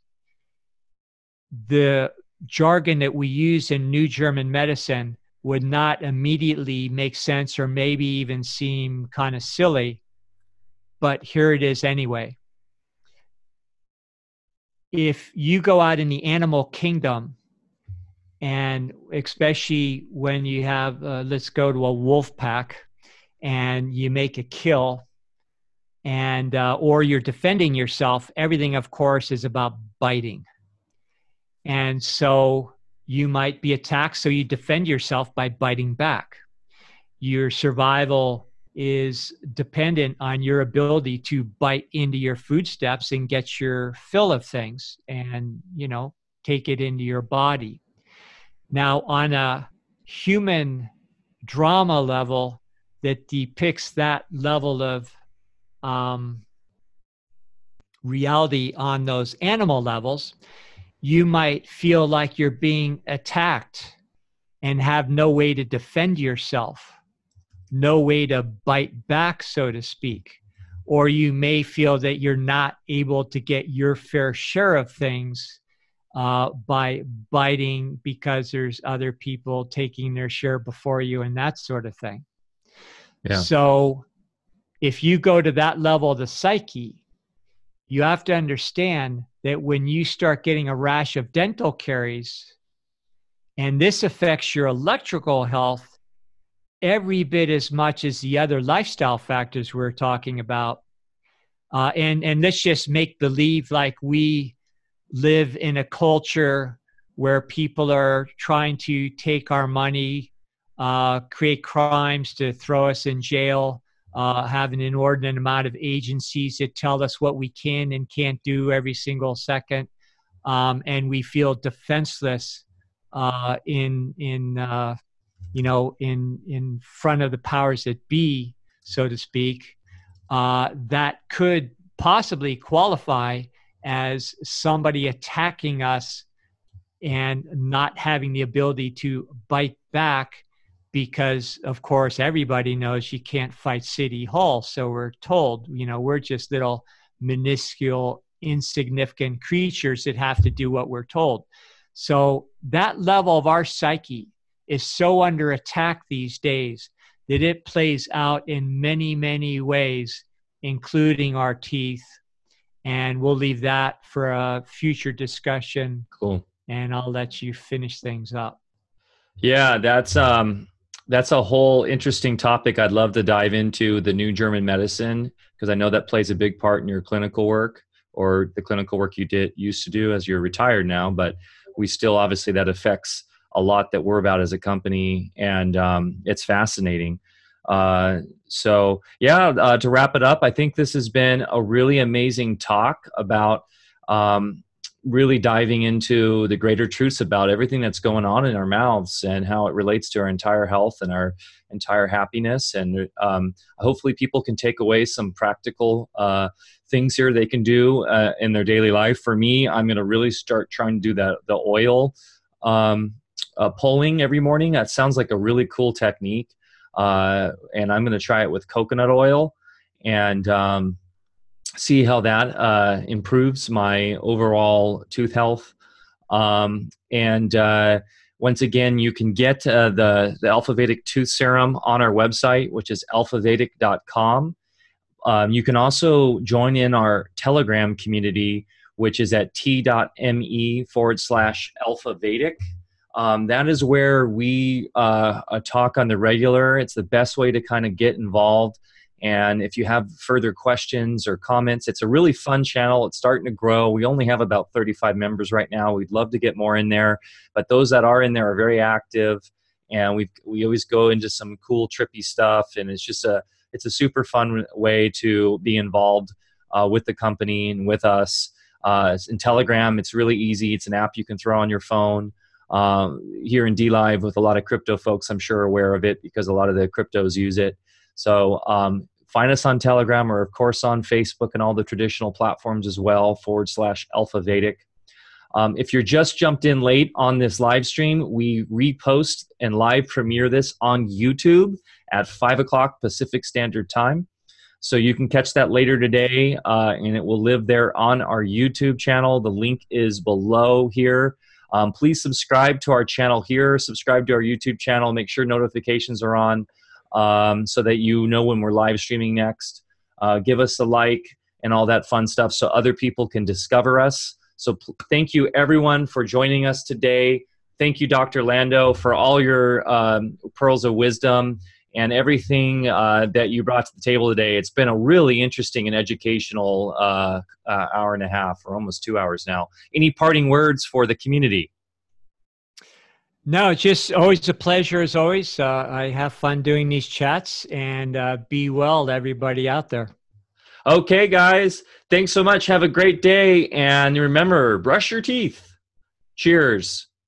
the jargon that we use in New German medicine would not immediately make sense or maybe even seem kind of silly, but here it is anyway. If you go out in the animal kingdom and especially when you have uh, let's go to a wolf pack and you make a kill and uh, or you're defending yourself everything of course is about biting. And so you might be attacked so you defend yourself by biting back. Your survival is dependent on your ability to bite into your food steps and get your fill of things and you know take it into your body. Now on a human drama level that depicts that level of um, reality on those animal levels you might feel like you're being attacked and have no way to defend yourself, no way to bite back, so to speak. Or you may feel that you're not able to get your fair share of things uh, by biting because there's other people taking their share before you and that sort of thing. Yeah. So if you go to that level of the psyche, you have to understand that when you start getting a rash of dental caries, and this affects your electrical health every bit as much as the other lifestyle factors we're talking about. Uh, and and let's just make believe like we live in a culture where people are trying to take our money, uh, create crimes to throw us in jail, uh, have an inordinate amount of agencies that tell us what we can and can't do every single second, um, and we feel defenseless uh, in in uh, you know in in front of the powers that be, so to speak. Uh, that could possibly qualify as somebody attacking us and not having the ability to bite back because of course everybody knows you can't fight city hall so we're told you know we're just little minuscule insignificant creatures that have to do what we're told so that level of our psyche is so under attack these days that it plays out in many many ways including our teeth and we'll leave that for a future discussion. Cool. And I'll let you finish things up. Yeah, that's um that's a whole interesting topic I'd love to dive into the new German medicine because I know that plays a big part in your clinical work or the clinical work you did used to do as you're retired now, but we still obviously that affects a lot that we're about as a company and um, it's fascinating. Uh, so, yeah, uh, to wrap it up, I think this has been a really amazing talk about um, really diving into the greater truths about everything that's going on in our mouths and how it relates to our entire health and our entire happiness. And um, hopefully, people can take away some practical uh, things here they can do uh, in their daily life. For me, I'm going to really start trying to do that the oil um, uh, pulling every morning. That sounds like a really cool technique uh, and I'm going to try it with coconut oil and um, see how that uh, improves my overall tooth health. Um, and uh, once again, you can get uh, the, the Alpha Vedic Tooth Serum on our website, which is alphavedic.com. Um, you can also join in our Telegram community, which is at t.me forward slash alpha Vedic. Um, that is where we uh, uh, talk on the regular. It's the best way to kind of get involved. And if you have further questions or comments, it's a really fun channel. It's starting to grow. We only have about 35 members right now. We'd love to get more in there, but those that are in there are very active. And we we always go into some cool, trippy stuff, and it's just a it's a super fun way to be involved uh, with the company and with us. Uh, in Telegram, it's really easy. It's an app you can throw on your phone. Um, here in DLive with a lot of crypto folks, I'm sure aware of it because a lot of the cryptos use it. So um, find us on Telegram or of course on Facebook and all the traditional platforms as well, forward slash Alpha Vedic. Um, if you're just jumped in late on this live stream, we repost and live premiere this on YouTube at 5 o'clock Pacific Standard Time. So you can catch that later today, uh, and it will live there on our YouTube channel. The link is below here. Um, please subscribe to our channel here, subscribe to our YouTube channel, make sure notifications are on um, so that you know when we're live streaming next. Uh, give us a like and all that fun stuff so other people can discover us. So pl- thank you everyone for joining us today. Thank you, Dr. Lando, for all your um, pearls of wisdom and everything uh, that you brought to the table today. It's been a really interesting and educational uh, uh, hour and a half, or almost two hours now. Any parting words for the community? No, it's just always a pleasure as always. Uh, I have fun doing these chats and uh, be well to everybody out there. Okay, guys. Thanks so much. Have a great day. And remember, brush your teeth. Cheers.